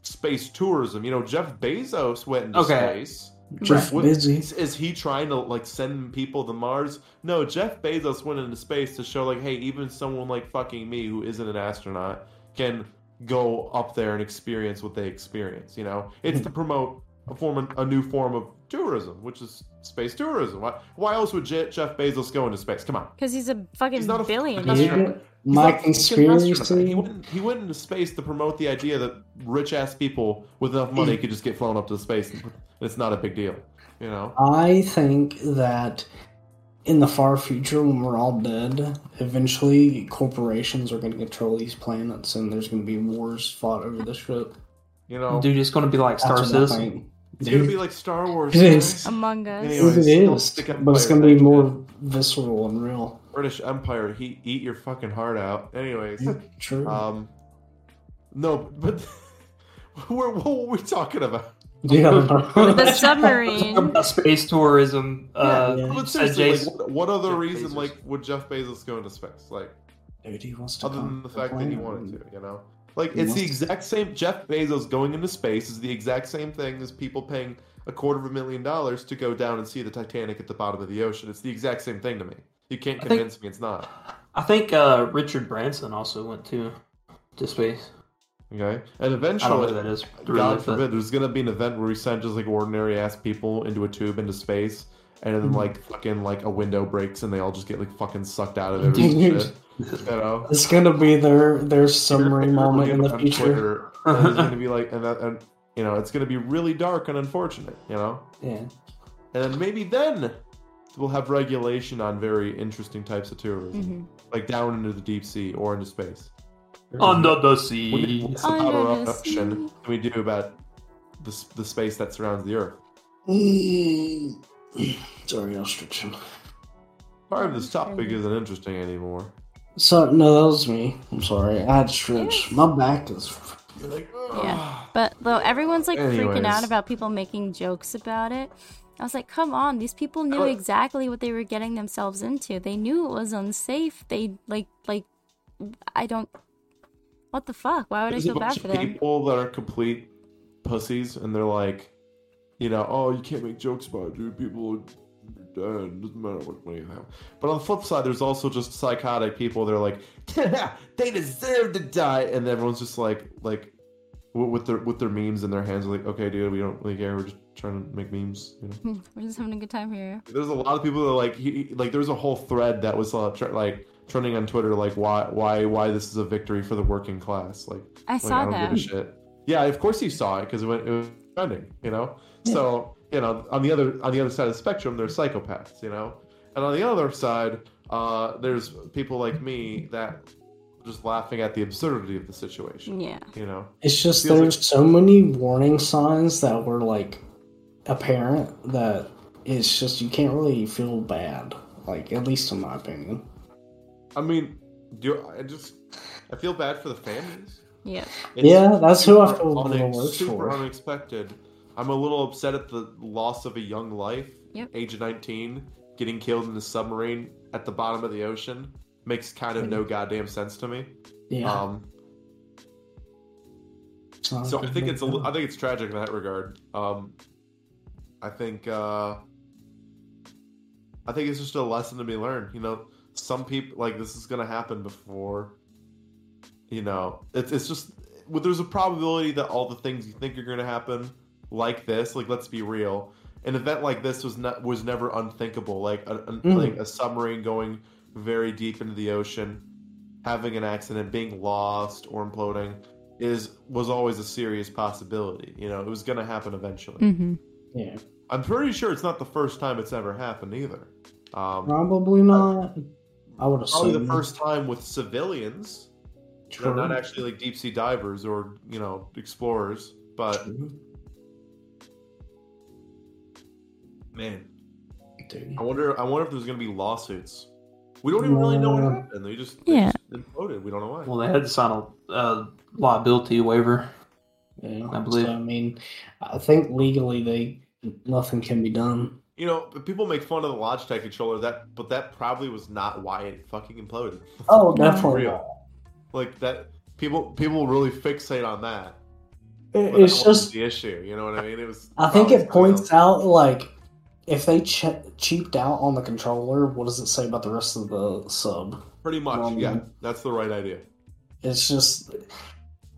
[SPEAKER 4] space tourism. You know, Jeff Bezos went into
[SPEAKER 3] Okay.
[SPEAKER 4] space.
[SPEAKER 2] Jeff
[SPEAKER 4] What-
[SPEAKER 2] Busy.
[SPEAKER 4] Is, is he trying to like send people to Mars? No, Jeff Bezos went into space to show like, hey, even someone like fucking me who isn't an astronaut can go up there and experience what they experience. You know, it's to hmm. promote a form, a new form of tourism, which is space tourism. Why, why else would Je- Jeff Bezos go into space? Come on.
[SPEAKER 1] Because he's a fucking
[SPEAKER 4] He's not a
[SPEAKER 1] billionaire.
[SPEAKER 4] astronaut. He's
[SPEAKER 2] My
[SPEAKER 4] not a fucking
[SPEAKER 2] conspiracy.
[SPEAKER 4] He went, he went into space to promote the idea that rich ass people with enough money could just get flown up to space. And it's not a big deal. You know.
[SPEAKER 2] I think that in the far future when we're all dead, eventually corporations are going to control these planets, and there's going to be wars fought over this shit.
[SPEAKER 4] You know,
[SPEAKER 3] Dude, it's going to be like Star
[SPEAKER 2] That's
[SPEAKER 3] Citizen.
[SPEAKER 2] Think.
[SPEAKER 4] it's gonna be like Star Wars.
[SPEAKER 2] It is.
[SPEAKER 1] Among Us.
[SPEAKER 4] Anyways,
[SPEAKER 2] it
[SPEAKER 4] don't
[SPEAKER 2] is,
[SPEAKER 4] stick up
[SPEAKER 2] but it's going to be
[SPEAKER 4] back
[SPEAKER 2] more visceral and real.
[SPEAKER 4] British Empire. He eat your fucking heart out. Anyways,
[SPEAKER 2] True.
[SPEAKER 4] um, no, but what were we talking about?
[SPEAKER 2] yeah.
[SPEAKER 1] The submarine.
[SPEAKER 3] Space tourism. Uh,
[SPEAKER 2] Yeah.
[SPEAKER 4] But seriously, like, what, what other
[SPEAKER 3] Jeff
[SPEAKER 4] reason
[SPEAKER 3] Bezos.
[SPEAKER 4] like would Jeff Bezos go into space? Like
[SPEAKER 2] Dude, he wants to
[SPEAKER 4] other than the fact that he
[SPEAKER 2] planet.
[SPEAKER 4] wanted to, you know? Like it's the exact same. Jeff Bezos going into space is the exact same thing as people paying a quarter of a million dollars to go down and see the Titanic at the bottom of the ocean. It's the exact same thing to me. You can't
[SPEAKER 3] I think-
[SPEAKER 4] convince me it's not.
[SPEAKER 3] I think uh, Richard Branson also went to to space.
[SPEAKER 4] Okay, and
[SPEAKER 3] I don't know
[SPEAKER 4] eventually,
[SPEAKER 3] that is. Really,
[SPEAKER 4] God
[SPEAKER 3] but-
[SPEAKER 4] forbid, there's gonna be an event where we send just like ordinary ass people into a tube into space, and then
[SPEAKER 2] Mhm.
[SPEAKER 4] like fucking like a window breaks and they all just get like fucking sucked out of it
[SPEAKER 2] Dude.
[SPEAKER 4] shit. You know,
[SPEAKER 2] It's going to be their their submarine moment in the future.
[SPEAKER 4] Twitter, and it's gonna be like, and that, and you know, it's gonna be really dark and unfortunate. You know,
[SPEAKER 2] Yeah.
[SPEAKER 4] and then maybe then we'll have regulation on very interesting types of tourism,
[SPEAKER 1] Mhm.
[SPEAKER 4] like down into the deep sea or into space.
[SPEAKER 3] Under the
[SPEAKER 4] What
[SPEAKER 3] sea.
[SPEAKER 4] what's
[SPEAKER 1] Under
[SPEAKER 4] about
[SPEAKER 1] the
[SPEAKER 4] our ocean
[SPEAKER 1] sea.
[SPEAKER 4] can we do about the, the space that surrounds the Earth?
[SPEAKER 2] Mm. Sorry, ostrich.
[SPEAKER 4] Part of this topic isn't interesting anymore.
[SPEAKER 2] So no, that was me. I'm sorry. I had stretch. My back is.
[SPEAKER 4] You're like,
[SPEAKER 1] Yeah. But though everyone's like freaking out about people making jokes about it, I was like, come on, these people knew
[SPEAKER 4] But-
[SPEAKER 1] exactly what they were getting themselves into. They knew it was unsafe. They like like I don't what the fuck? Why would I
[SPEAKER 4] There's a
[SPEAKER 1] feel bad for
[SPEAKER 4] of
[SPEAKER 1] them?
[SPEAKER 4] people that are complete pussies, and they're like, you know, oh, you can't make jokes about it, dude. People are dead. Doesn't matter what money you have. But on the flip side, there's also just psychotic people. They're like, they deserve to die, and everyone's just like, like, with their with their memes in their hands, like, okay, dude, we don't really care. We're just trying to make memes. You know.
[SPEAKER 1] We're just having a good time here.
[SPEAKER 4] There's a lot of people that are like, he, he- like, there's a whole thread that was uh, tr- like trending on Twitter, like, why, why, why this is a victory for the working class, like.
[SPEAKER 1] I
[SPEAKER 4] Like,
[SPEAKER 1] saw
[SPEAKER 4] I don't
[SPEAKER 1] that.
[SPEAKER 4] give a shit. Yeah, of course you saw it because it, went- it was trending. You know, so you know on the other on the other side of the spectrum, there's psychopaths. You know, and on the other side, uh, there's people like me that just laughing at the absurdity of the situation.
[SPEAKER 1] Yeah.
[SPEAKER 4] You know,
[SPEAKER 2] It's just
[SPEAKER 4] Feels
[SPEAKER 2] there's
[SPEAKER 4] like-
[SPEAKER 2] so many warning signs that were like apparent that it's just you can't really feel bad. Like at least in my opinion.
[SPEAKER 4] I mean, do I just I feel bad for the families.
[SPEAKER 1] Yeah.
[SPEAKER 4] It's
[SPEAKER 2] Yeah, that's who I
[SPEAKER 4] super
[SPEAKER 2] feel the
[SPEAKER 4] unex-
[SPEAKER 2] worst
[SPEAKER 4] super
[SPEAKER 2] for.
[SPEAKER 4] unexpected. I'm a little upset at the loss of a young life.
[SPEAKER 1] Yep.
[SPEAKER 4] Age of 19, getting killed in a submarine at the bottom of the ocean makes kind of no goddamn sense to me.
[SPEAKER 2] Yeah.
[SPEAKER 4] Um, so I think it's a,
[SPEAKER 2] thing.
[SPEAKER 4] li- I think it's tragic in that regard. Um, I think uh, I think it's just a lesson to be learned. You know, some people like this is gonna happen before. You know, it's it's just well, there's a probability that all the things you think are gonna happen, like this, like let's be real, an event like this was not was never unthinkable. Like a, a-
[SPEAKER 2] Mhm.
[SPEAKER 4] like a submarine going very deep into the ocean, having an accident, being lost or imploding is was always a serious possibility. You know, it was going to happen eventually.
[SPEAKER 1] Mm-hmm.
[SPEAKER 2] Yeah.
[SPEAKER 4] I'm pretty sure it's not the first time it's ever happened either. Um,
[SPEAKER 2] Probably not. I would
[SPEAKER 4] probably the first time with civilians, you know, not actually like deep sea divers or you know explorers, but man,
[SPEAKER 2] Dude.
[SPEAKER 4] I wonder. I wonder if there's going to be lawsuits. We don't even really know what happened. They just they
[SPEAKER 1] Yeah.
[SPEAKER 4] just imploded. We don't know why.
[SPEAKER 3] Well, they had to sign a uh, liability waiver.
[SPEAKER 2] Yeah,
[SPEAKER 3] I believe-
[SPEAKER 2] So, I mean, I think legally they nothing can be done.
[SPEAKER 4] You know, people make fun of the Logitech controller. That, but that probably was not why it fucking imploded.
[SPEAKER 2] Oh,
[SPEAKER 1] No.
[SPEAKER 2] definitely.
[SPEAKER 4] Real. like that. People people really fixate on that.
[SPEAKER 2] It- It's
[SPEAKER 4] that wasn't
[SPEAKER 2] just
[SPEAKER 4] the issue. You know what I mean? It was.
[SPEAKER 2] I think it points out like if they che- cheaped out on the controller, what does it say about the rest of the sub?
[SPEAKER 4] pretty much.
[SPEAKER 2] Um,
[SPEAKER 4] yeah, that's the right idea.
[SPEAKER 2] It's just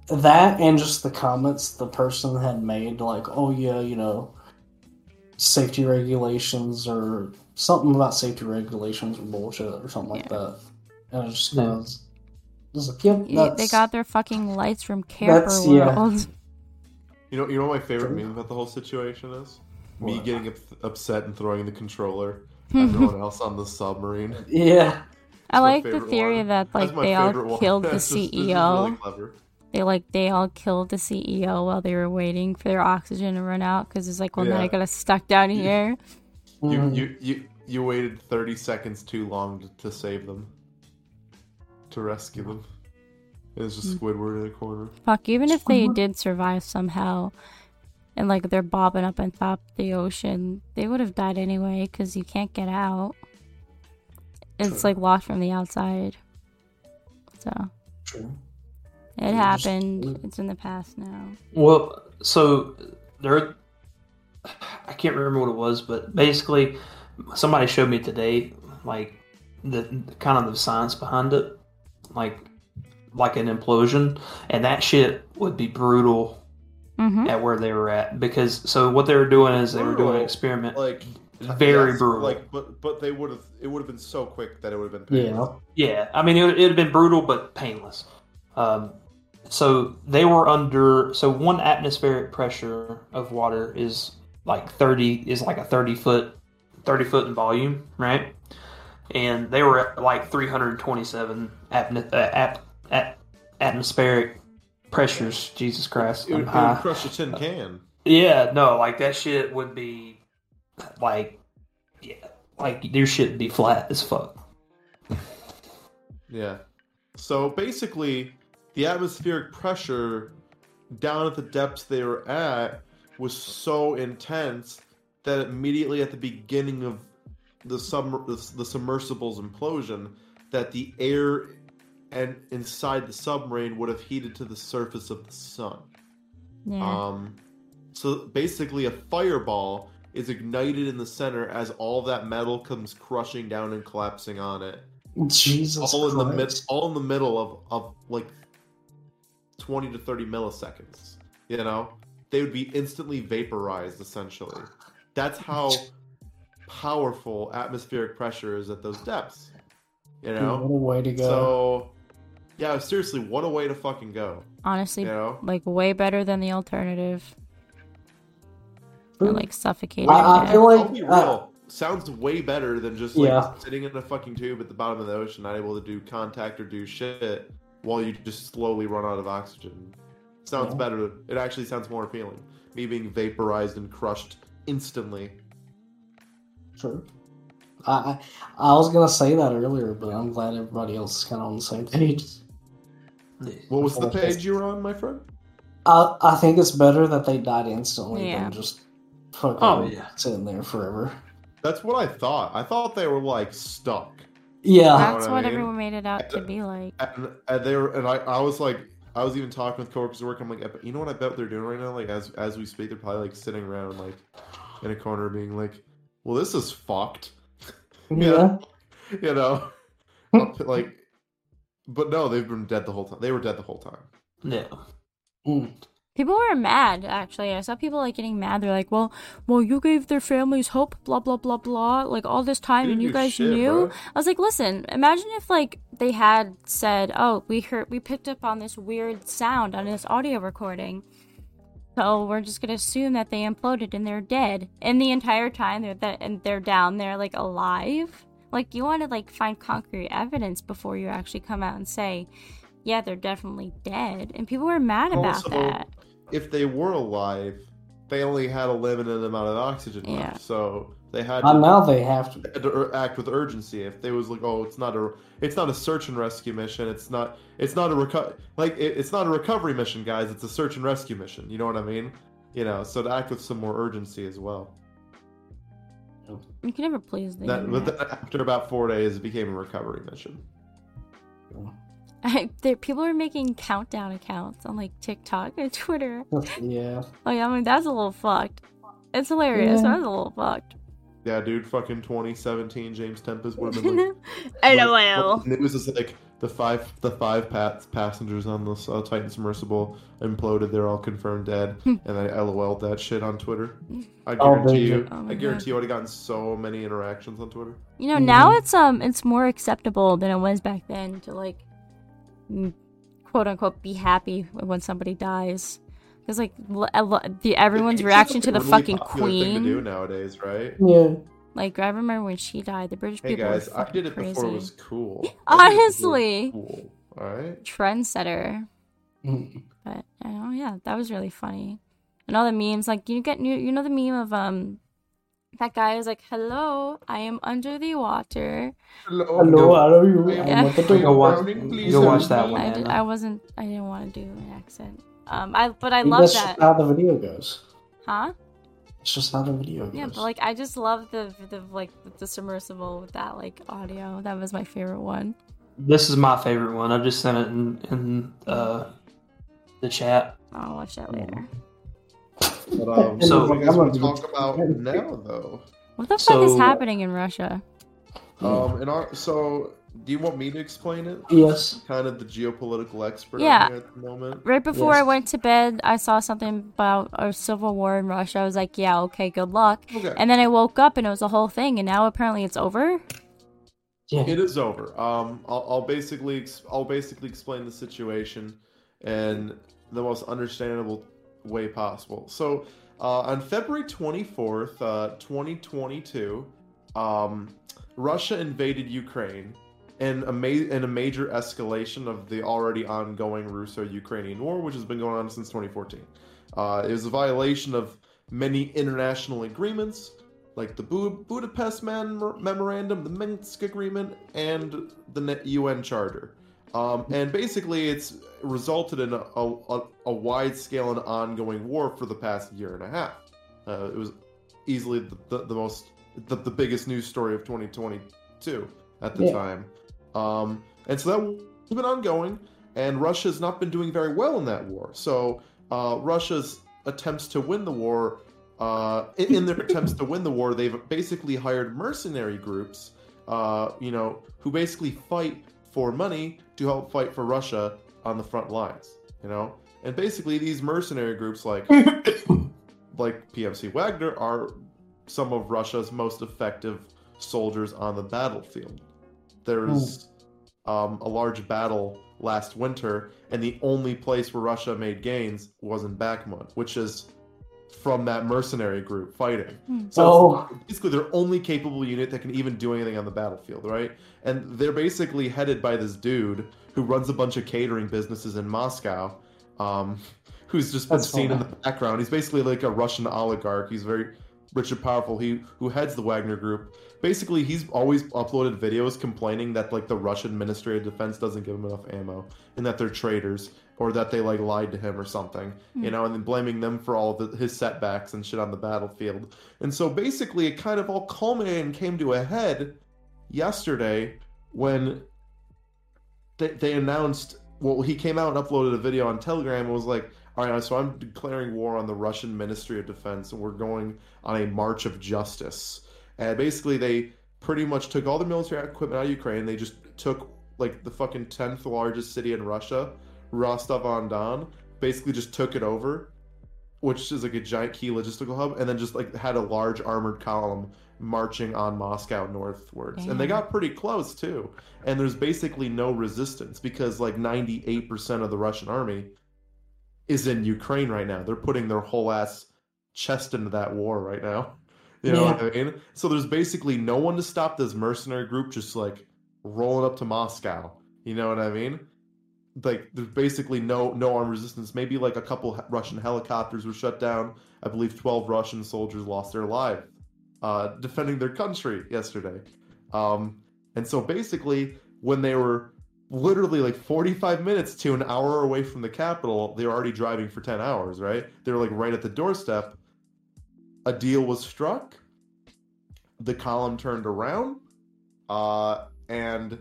[SPEAKER 2] that and just the comments the person had made, like, oh yeah, you know, safety regulations or something about safety regulations or bullshit or something like that. And it just
[SPEAKER 3] Yeah.
[SPEAKER 2] goes, just like, yep,
[SPEAKER 1] Yeah, they got their fucking lights from Camper
[SPEAKER 2] That's- yeah.
[SPEAKER 1] World.
[SPEAKER 4] You know, you know what my favorite meme about the whole situation is? Me
[SPEAKER 2] What?
[SPEAKER 4] getting up- upset and throwing the controller, Everyone else on the submarine.
[SPEAKER 2] Yeah.
[SPEAKER 1] I like the theory
[SPEAKER 4] one.
[SPEAKER 1] that like they all
[SPEAKER 4] favorite one.
[SPEAKER 1] killed the
[SPEAKER 4] It's just-
[SPEAKER 1] CEO.
[SPEAKER 4] really
[SPEAKER 1] they like they all killed the CEO while they were waiting for their oxygen to run out because it's like, well, now
[SPEAKER 4] Yeah.
[SPEAKER 1] I got us stuck down here.
[SPEAKER 4] You,
[SPEAKER 2] Mhm.
[SPEAKER 4] you you you waited 30 seconds too long to, to save them. To rescue them. It was just Squidward in a corner.
[SPEAKER 1] Fuck, even if they did survive somehow, and like they're bobbing up on top of the ocean, they would have died anyway because you can't get out. It's
[SPEAKER 2] True.
[SPEAKER 1] like locked from the outside. So
[SPEAKER 2] True.
[SPEAKER 1] it
[SPEAKER 2] You just-
[SPEAKER 1] happened. It's in the past now.
[SPEAKER 3] Well, so there, I can't remember what it was, but basically, somebody showed me today, like the kind of the science behind it, like like an implosion, and that shit would be brutal
[SPEAKER 1] Mm-hmm.
[SPEAKER 3] at where they were at because so what they were doing is they were doing an experiment.
[SPEAKER 4] Like
[SPEAKER 3] Very
[SPEAKER 4] yes,
[SPEAKER 3] brutal.
[SPEAKER 4] Like, but but they would have. It would have been so quick that it would have been.
[SPEAKER 2] Yeah.
[SPEAKER 4] painless.
[SPEAKER 3] Yeah, I mean, it would have been brutal but painless. Um, so they were under. So one atmospheric pressure of water is like thirty is like a thirty foot, thirty foot in volume, right? And they were at like three hundred twenty seven atm- uh, at, at atmospheric pressures. Jesus Christ,
[SPEAKER 4] It would, it would crush a tin can.
[SPEAKER 3] Yeah, no, like that shit would be like, yeah, like your shit would be flat as fuck.
[SPEAKER 4] Yeah. So basically, the atmospheric pressure down at the depths they were at was so intense that immediately at the beginning of the sum the submersible's implosion, that the air and inside the submarine would have heated to the surface of the sun.
[SPEAKER 1] Yeah.
[SPEAKER 4] Um, so basically, a fireball is ignited in the center as all that metal comes crushing down and collapsing on it
[SPEAKER 2] Jesus
[SPEAKER 4] all in the mid,
[SPEAKER 2] Christ.
[SPEAKER 4] all in the middle of, of like 20 to 30 milliseconds you know they would be instantly vaporized essentially that's how powerful atmospheric pressure is at those depths you
[SPEAKER 2] Dude,
[SPEAKER 4] know
[SPEAKER 2] what a way to go.
[SPEAKER 4] so yeah seriously what a way to fucking go
[SPEAKER 1] Honestly,
[SPEAKER 4] you know
[SPEAKER 1] like way better than the alternative. Or like suffocating.
[SPEAKER 2] I, I feel like
[SPEAKER 4] I'll be
[SPEAKER 2] uh,
[SPEAKER 4] real. Sounds way better than just like
[SPEAKER 2] Yeah.
[SPEAKER 4] sitting in a fucking tube at the bottom of the ocean, not able to do contact or do shit while you just slowly run out of oxygen. Sounds
[SPEAKER 2] Yeah.
[SPEAKER 4] better. It actually sounds more appealing. Me being vaporized and crushed instantly.
[SPEAKER 2] True. I, I I was gonna say that earlier, but I'm glad everybody else is kind of on the same page.
[SPEAKER 4] What was the page you were on, my friend?
[SPEAKER 2] I I think it's better that they died instantly
[SPEAKER 1] Yeah.
[SPEAKER 2] than just fucking
[SPEAKER 3] Oh, yeah.
[SPEAKER 2] sitting there forever.
[SPEAKER 4] That's what I thought. I thought they were like stuck.
[SPEAKER 2] Yeah.
[SPEAKER 1] That's
[SPEAKER 4] what I mean?
[SPEAKER 1] everyone made it out to be like.
[SPEAKER 4] And, and they were, and I, I was like, I was even talking with coworkers at work. I'm like, you know what I bet they're doing right now? Like as as we speak, they're probably like sitting around like in a corner, being like, "Well, this is fucked,"
[SPEAKER 2] Yeah.
[SPEAKER 4] you know, like. But no, they've been dead the whole time. They were dead the whole time.
[SPEAKER 3] Yeah.
[SPEAKER 2] Mm.
[SPEAKER 1] People were mad, actually. I saw people like getting mad. They're like, "Well, well, you gave their families hope, blah blah blah blah, like all this time,
[SPEAKER 4] They
[SPEAKER 1] and you guys
[SPEAKER 4] shit,
[SPEAKER 1] knew."
[SPEAKER 4] bro.
[SPEAKER 1] I was like, "Listen, imagine if like they had said, "Oh, we heard, we picked up on this weird sound on this audio recording, so we're just gonna assume that they imploded and they're dead, and the entire time they're that and they're down there like alive." Like you want to like find concrete evidence before you actually come out and say, "Yeah, they're definitely dead," and people were mad about
[SPEAKER 4] Also,
[SPEAKER 1] that.
[SPEAKER 4] If they were alive, they only had a limited amount of oxygen
[SPEAKER 1] Yeah.
[SPEAKER 4] left, so they had
[SPEAKER 2] And
[SPEAKER 4] to,
[SPEAKER 2] now they have to.
[SPEAKER 4] had to ur- act with urgency. If they was like, oh, it's not a, it's not a search and rescue mission. It's not, it's not a reco- like it, it's not a recovery mission, guys. It's a search and rescue mission. You know what I mean? You know, so to act with some more urgency as well.
[SPEAKER 1] You can never please the
[SPEAKER 4] That, but
[SPEAKER 1] internet.
[SPEAKER 4] then after about four days, it became a recovery mission.
[SPEAKER 1] I, there, people are making countdown accounts on like TikTok and Twitter.
[SPEAKER 2] yeah.
[SPEAKER 1] Like, I mean, that's a little fucked. It's hilarious.
[SPEAKER 2] Yeah.
[SPEAKER 1] That's a little fucked.
[SPEAKER 4] Yeah, dude, fucking 2017 James Tempest would have been like,
[SPEAKER 1] LOL.
[SPEAKER 4] Like, It was just like the five the five pat- passengers on the uh, Titan submersible imploded. They're all confirmed dead, and I LOL'd that shit on Twitter. I
[SPEAKER 2] Oh,
[SPEAKER 4] guarantee
[SPEAKER 2] did
[SPEAKER 4] you,
[SPEAKER 2] you?
[SPEAKER 1] Oh
[SPEAKER 4] I guarantee you, I would have gotten so many interactions on Twitter.
[SPEAKER 1] You know, now it's um, it's more acceptable than it was back then to like, mm, quote unquote, be happy when somebody dies. Because like, l- a lo- the everyone's
[SPEAKER 4] It's
[SPEAKER 1] reaction to the
[SPEAKER 4] really
[SPEAKER 1] fucking
[SPEAKER 4] queen. thing to do nowadays, right?
[SPEAKER 2] Yeah.
[SPEAKER 1] Like I remember when she died, the British
[SPEAKER 4] Hey
[SPEAKER 1] people
[SPEAKER 4] guys,
[SPEAKER 1] were
[SPEAKER 4] I
[SPEAKER 1] fucking
[SPEAKER 4] did it
[SPEAKER 1] crazy.
[SPEAKER 4] before it was cool. I did it before it was
[SPEAKER 1] Honestly.
[SPEAKER 4] cool. All right.
[SPEAKER 1] Trendsetter. But oh yeah, that was really funny. And all the memes, like you get new, you know the meme of um that guy is like, "Hello, I am under the water."
[SPEAKER 2] Hello, Hello how are you?
[SPEAKER 4] Yeah.
[SPEAKER 2] I'm at
[SPEAKER 3] Go watch- go watch that one.
[SPEAKER 1] I, did,
[SPEAKER 3] Anna.
[SPEAKER 1] I wasn't. I didn't want to do an accent. Um, I but I love that,
[SPEAKER 2] how the video goes.
[SPEAKER 1] huh?
[SPEAKER 2] It's just how the video goes.
[SPEAKER 1] Yeah, but like I just love the the like the submersible with that like audio. That was my favorite one.
[SPEAKER 3] This is my favorite one. I just sent it in, in uh, the chat.
[SPEAKER 1] I'll watch that later.
[SPEAKER 4] But, um,
[SPEAKER 3] So-
[SPEAKER 4] so, what do you
[SPEAKER 2] I'm
[SPEAKER 4] want to
[SPEAKER 2] gonna
[SPEAKER 4] talk about now, though?
[SPEAKER 1] What the fuck is happening in Russia?
[SPEAKER 4] Um, and our, so, do you want me to explain it?
[SPEAKER 2] yes.
[SPEAKER 4] Kind of the geopolitical expert
[SPEAKER 1] Yeah.
[SPEAKER 4] here at the moment.
[SPEAKER 1] Right before I went to bed, I saw something about a civil war in Russia. I was like, yeah, okay, good luck.
[SPEAKER 4] Okay.
[SPEAKER 1] And then I woke up and it was a whole thing, and now apparently it's over.
[SPEAKER 2] Yeah.
[SPEAKER 4] It is over. Um, I'll, I'll basically I'll basically explain the situation in the most understandable way possible. So, uh, on February twenty fourth, uh, twenty twenty two, um, Russia invaded Ukraine in a ma- a major escalation of the already ongoing Russo-Ukrainian war, which has been going on since twenty fourteen. Uh, it was a violation of many international agreements like the Bu- Budapest Mem- Memorandum, the Minsk Agreement, and the UN Charter. Um, and basically, it's resulted in a, a, a wide scale and ongoing war for the past year and a half. Uh, it was easily the, the, the most, the, the biggest news story of 2022 at the
[SPEAKER 2] Yeah.
[SPEAKER 4] time. Um, and so that has been ongoing, and Russia has not been doing very well in that war. So uh, Russia's attempts to win the war uh, in, in their attempts to win the war, they've basically hired mercenary groups, uh, you know, who basically fight for money to help fight for Russia on the front lines, you know. And basically, these mercenary groups, like like PMC Wagner, are some of Russia's most effective soldiers on the battlefield. There's um, a large battle last winter, and the only place where Russia made gains was in Bakhmut, which is from that mercenary group fighting.
[SPEAKER 1] Hmm.
[SPEAKER 4] So
[SPEAKER 2] Oh.
[SPEAKER 4] it's basically their only capable unit that can even do anything on the battlefield, right? And they're basically headed by this dude who runs a bunch of catering businesses in Moscow, um, who's just been
[SPEAKER 2] That's
[SPEAKER 4] seen in the background. He's basically like a Russian oligarch. He's very rich and powerful. He who heads the Wagner Group. Basically, he's always uploaded videos complaining that like the Russian Ministry of Defense doesn't give him enough ammo, and that they're traitors, or that they like lied to him or something, you
[SPEAKER 1] Hmm.
[SPEAKER 4] know, and then blaming them for all of the, his setbacks and shit on the battlefield. And so basically, it kind of all culminated and came to a head yesterday when they, they announced. Well, he came out and uploaded a video on Telegram and was like, "All right, so I'm declaring war on the Russian Ministry of Defense, and we're going on a march of justice." And basically, they pretty much took all the military equipment out of Ukraine. They just took like the fucking tenth largest city in Russia, Rostov on Don. Basically, just took it over, which is like a giant key logistical hub, and then just like had a large armored column marching on Moscow northwards. And they got pretty close too. And there's basically no resistance because like 98% of the Russian army is in Ukraine right now. They're putting their whole ass chest into that war right now. You know what I mean? So there's basically no one to stop this mercenary group just like rolling up to Moscow. You know what I mean? Like there's basically no no armed resistance. Maybe like a couple Russian helicopters were shut down. I believe 12 Russian soldiers lost their life uh, defending their country yesterday. Um, and so basically, when they were literally like 45 minutes to an hour away from the capital, they were already driving for 10 hours, right? They were like right at the doorstep. A deal was struck. The column turned around. Uh, and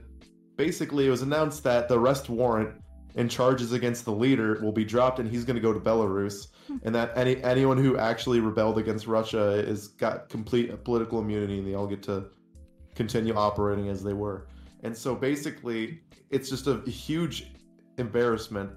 [SPEAKER 4] basically, it was announced that the arrest warrant and charges against the leader will be dropped and he's going to go to Belarus and that any anyone who actually rebelled against Russia is got complete political immunity and they all get to continue operating as they were. And so basically, it's just a huge embarrassment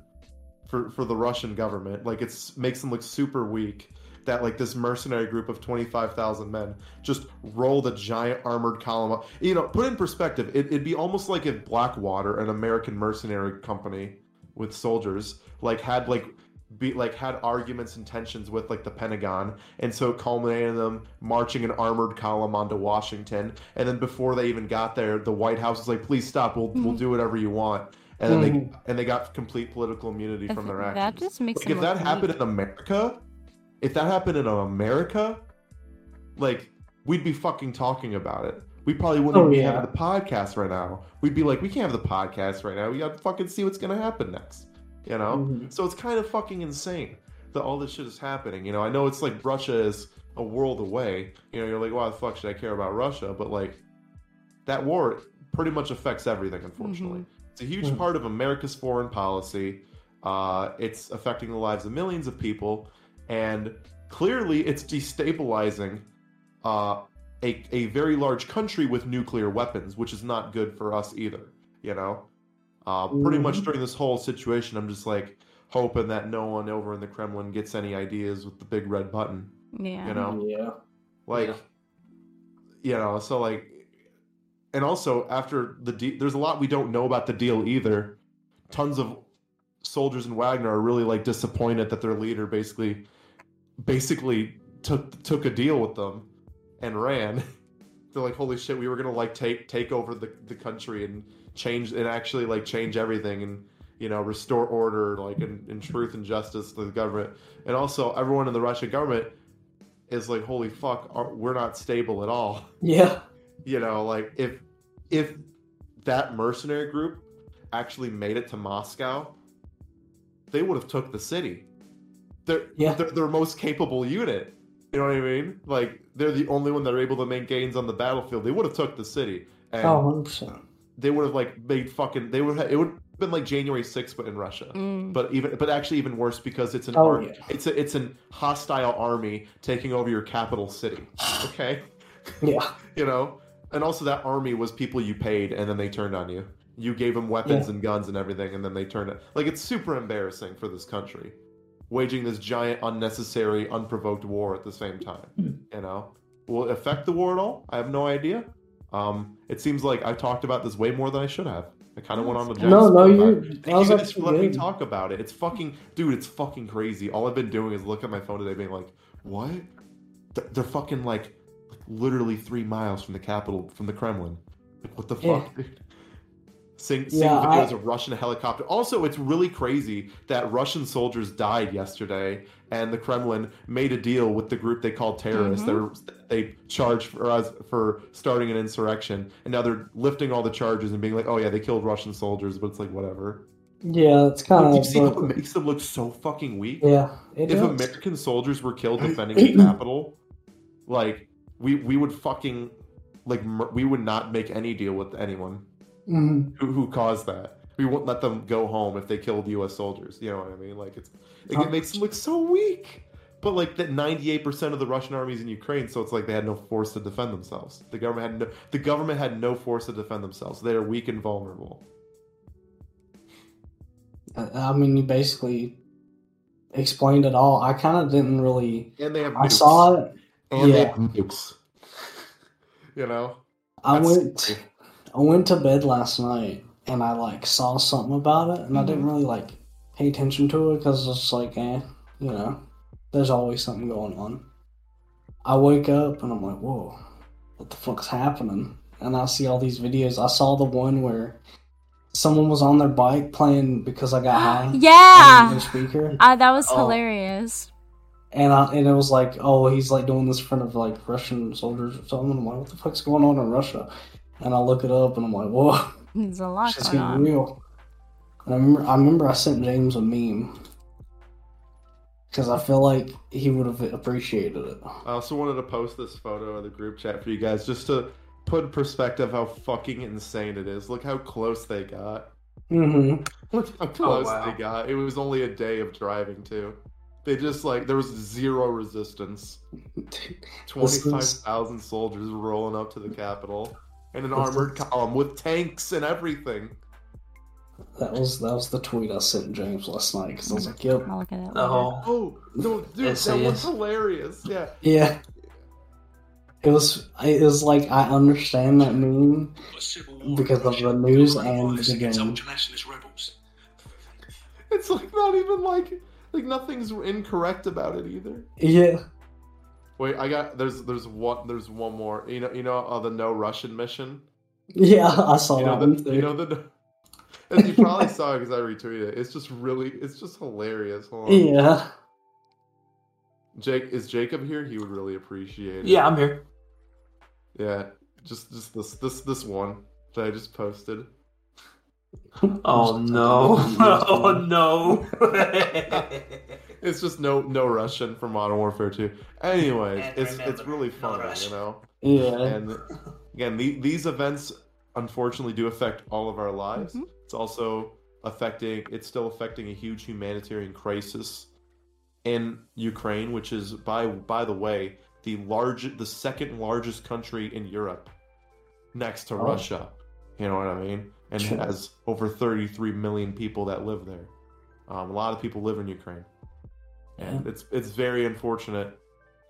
[SPEAKER 4] for for the Russian government. Like it's makes them look super weak that like this mercenary group of 25,000 men just rolled a giant armored column up. You know, put in perspective, it, it'd be almost like if Blackwater, an American mercenary company with soldiers, like had like be like had arguments and tensions with like the Pentagon, and so it culminated in them marching an armored column onto Washington. And then before they even got there, the White House was like, "Please stop. We'll we'll do whatever you want." And then they
[SPEAKER 2] Mhm.
[SPEAKER 4] and they got complete political immunity
[SPEAKER 1] I
[SPEAKER 4] from their actions.
[SPEAKER 1] that just makes
[SPEAKER 4] Like, if that
[SPEAKER 1] look
[SPEAKER 4] happened
[SPEAKER 1] weak.
[SPEAKER 4] in America, if that happened in America, like we'd be fucking talking about it. We probably wouldn't
[SPEAKER 2] Oh,
[SPEAKER 4] be
[SPEAKER 2] yeah.
[SPEAKER 4] having the podcast right now. We'd be like, we can't have the podcast right now. We gotta fucking see what's gonna happen next. You know?
[SPEAKER 2] Mhm.
[SPEAKER 4] So it's kind of fucking insane that all this shit is happening. You know, I know it's like Russia is a world away. You know, you're like, why the fuck should I care about Russia? But like that war pretty much affects everything, unfortunately. It's a huge
[SPEAKER 2] Mhm.
[SPEAKER 4] part of America's foreign policy. Uh, it's affecting the lives of millions of people, and clearly it's destabilizing uh, a, a very large country with nuclear weapons, which is not good for us either. You know, uh, pretty much
[SPEAKER 2] Mhm.
[SPEAKER 4] during this whole situation, I'm just like hoping that no one over in the Kremlin gets any ideas with the big red button.
[SPEAKER 1] Yeah.
[SPEAKER 4] You know,
[SPEAKER 2] Yeah.
[SPEAKER 4] like
[SPEAKER 3] Yeah.
[SPEAKER 4] you know so like and also after the de- there's a lot we don't know about the deal either tons of soldiers in wagner are really like disappointed that their leader basically basically took took a deal with them and ran they're like holy shit we were gonna like take take over the, the country and change and actually like change everything and you know restore order like and, and truth and justice to the government. And also everyone in the russian government is like holy fuck are, we're not stable at all.
[SPEAKER 2] Yeah.
[SPEAKER 4] you know like if if that mercenary group actually made it to moscow they would have took the city. They're,
[SPEAKER 2] Yeah.
[SPEAKER 4] they're their most capable unit. You know what i mean? Like they're the only one that are able to make gains on the battlefield. They would have took the city. And
[SPEAKER 2] Oh, 100%.
[SPEAKER 4] They would have like made fucking they would have it would have been like january 6th but in russia
[SPEAKER 1] Mm.
[SPEAKER 4] but even but actually even worse because it's an
[SPEAKER 2] Oh,
[SPEAKER 4] ar-
[SPEAKER 2] yeah.
[SPEAKER 4] it's a it's an hostile army taking over your capital city okay
[SPEAKER 2] Yeah.
[SPEAKER 4] you know and also that army was people you paid and then they turned on you you gave them weapons
[SPEAKER 2] Yeah.
[SPEAKER 4] and guns and everything and then they turned it like it's super embarrassing for this country waging this giant unnecessary unprovoked war at the same time
[SPEAKER 2] Hmm.
[SPEAKER 4] you know will it affect the war at all i have no idea um it seems like i talked about this way more than i should have i kind of went on giant
[SPEAKER 2] No, no, you.
[SPEAKER 4] about it.
[SPEAKER 2] That was
[SPEAKER 4] you guys let me talk about it. It's fucking, dude. It's fucking crazy. All I've been doing is look at my phone today, being like, "What? Th- They're fucking like, literally three miles from the capital, from the Kremlin. Like, what the
[SPEAKER 2] Yeah.
[SPEAKER 4] fuck?" dude? Seeing, seeing
[SPEAKER 2] Yeah,
[SPEAKER 4] videos
[SPEAKER 2] I-
[SPEAKER 4] of Russian helicopter. Also, it's really crazy that Russian soldiers died yesterday, and the Kremlin made a deal with the group they called terrorists. They, mm-hmm. were, they charged for us for starting an insurrection, and now they're lifting all the charges and being like, "Oh yeah, they killed Russian soldiers," but it's like whatever.
[SPEAKER 2] Yeah, it's kind
[SPEAKER 4] you
[SPEAKER 2] of.
[SPEAKER 4] see how it makes them look so fucking weak?
[SPEAKER 2] Yeah. It
[SPEAKER 4] if. American soldiers were killed defending the capital, like we we would fucking like mur- we would not make any deal with anyone
[SPEAKER 2] Mhm.
[SPEAKER 4] who, who caused that. We wouldn't let them go home if they killed U.S. soldiers. You know what I mean? Like it's like, it makes them look so weak. But like that, ninety-eight percent of the Russian army is in Ukraine, so it's like they had no force to defend themselves. The government had no the government had no force to defend themselves. They are weak and vulnerable.
[SPEAKER 2] I mean, you basically explained it all. I kind of didn't really.
[SPEAKER 4] And they have
[SPEAKER 2] I saw it.
[SPEAKER 4] and they
[SPEAKER 2] yeah.
[SPEAKER 4] have nukes. You know,
[SPEAKER 2] I went.
[SPEAKER 4] scary.
[SPEAKER 2] I went to bed last night and I like saw something about it, and I didn't really like pay attention to it because it's like, eh, you know, there's always something going on. I wake up and I'm like, whoa, what the fuck's happening? And I see all these videos. I saw the one where someone was on their bike playing because I got high.
[SPEAKER 1] yeah.
[SPEAKER 2] their speaker.
[SPEAKER 1] Uh, that was
[SPEAKER 2] Oh.
[SPEAKER 1] hilarious.
[SPEAKER 2] And I, and it was like, oh, he's like doing this in front of like Russian soldiers or something. I'm like, what the fuck's going on in Russia? And I look it up and I'm like, whoa,
[SPEAKER 1] There's a lot
[SPEAKER 2] shit's
[SPEAKER 1] going
[SPEAKER 2] getting
[SPEAKER 1] on.
[SPEAKER 2] real. And I remember, I remember I sent James a meme because I feel like he would have appreciated it.
[SPEAKER 4] I also wanted to post this photo in the group chat for you guys just to put in perspective how fucking insane it is. Look how close they got.
[SPEAKER 2] Mm-hmm.
[SPEAKER 4] Look how close
[SPEAKER 3] wow.
[SPEAKER 4] they got. It was only a day of driving too. They just like there was zero resistance. Twenty five thousand soldiers rolling up to the Capitol in an armored column with tanks and everything.
[SPEAKER 2] That was that was the tweet I sent James last night because I was like, "Yep,
[SPEAKER 1] I'll look at it.
[SPEAKER 3] Oh,
[SPEAKER 4] Oh no, dude,
[SPEAKER 3] Yes,
[SPEAKER 4] that was
[SPEAKER 3] yes.
[SPEAKER 4] hilarious. Yeah.
[SPEAKER 2] yeah." It was it was like I understand that meme because of the news and the game.
[SPEAKER 4] It's like not even like like nothing's incorrect about it either.
[SPEAKER 2] Yeah.
[SPEAKER 4] Wait, I got there's there's one there's one more. You know you know uh, the no Russian mission.
[SPEAKER 2] Yeah, I saw
[SPEAKER 4] You know
[SPEAKER 2] that
[SPEAKER 4] the
[SPEAKER 2] too.
[SPEAKER 4] you know the. And you probably saw it because I retweeted it. It's just really, it's just hilarious. Hold on.
[SPEAKER 2] yeah.
[SPEAKER 4] Jake, is Jacob here? He would really appreciate it.
[SPEAKER 3] Yeah, I'm here.
[SPEAKER 4] Yeah, just just this this this one that I just posted.
[SPEAKER 3] Oh no! Oh no!
[SPEAKER 4] It's just no no Russian for Modern Warfare 2. Anyways,
[SPEAKER 3] And
[SPEAKER 4] it's
[SPEAKER 3] remember,
[SPEAKER 4] it's really
[SPEAKER 3] no
[SPEAKER 4] funny, you know.
[SPEAKER 2] Yeah.
[SPEAKER 4] And again, the, these events unfortunately do affect all of our lives.
[SPEAKER 1] Mhm.
[SPEAKER 4] It's also affecting. It's still affecting a huge humanitarian crisis in Ukraine, which is by by the way the large, the second largest country in Europe, next to
[SPEAKER 2] Oh.
[SPEAKER 4] Russia. You know what I mean? And
[SPEAKER 2] Sure.
[SPEAKER 4] has over 33 million people that live there. Um, a lot of people live in Ukraine, and it's it's very unfortunate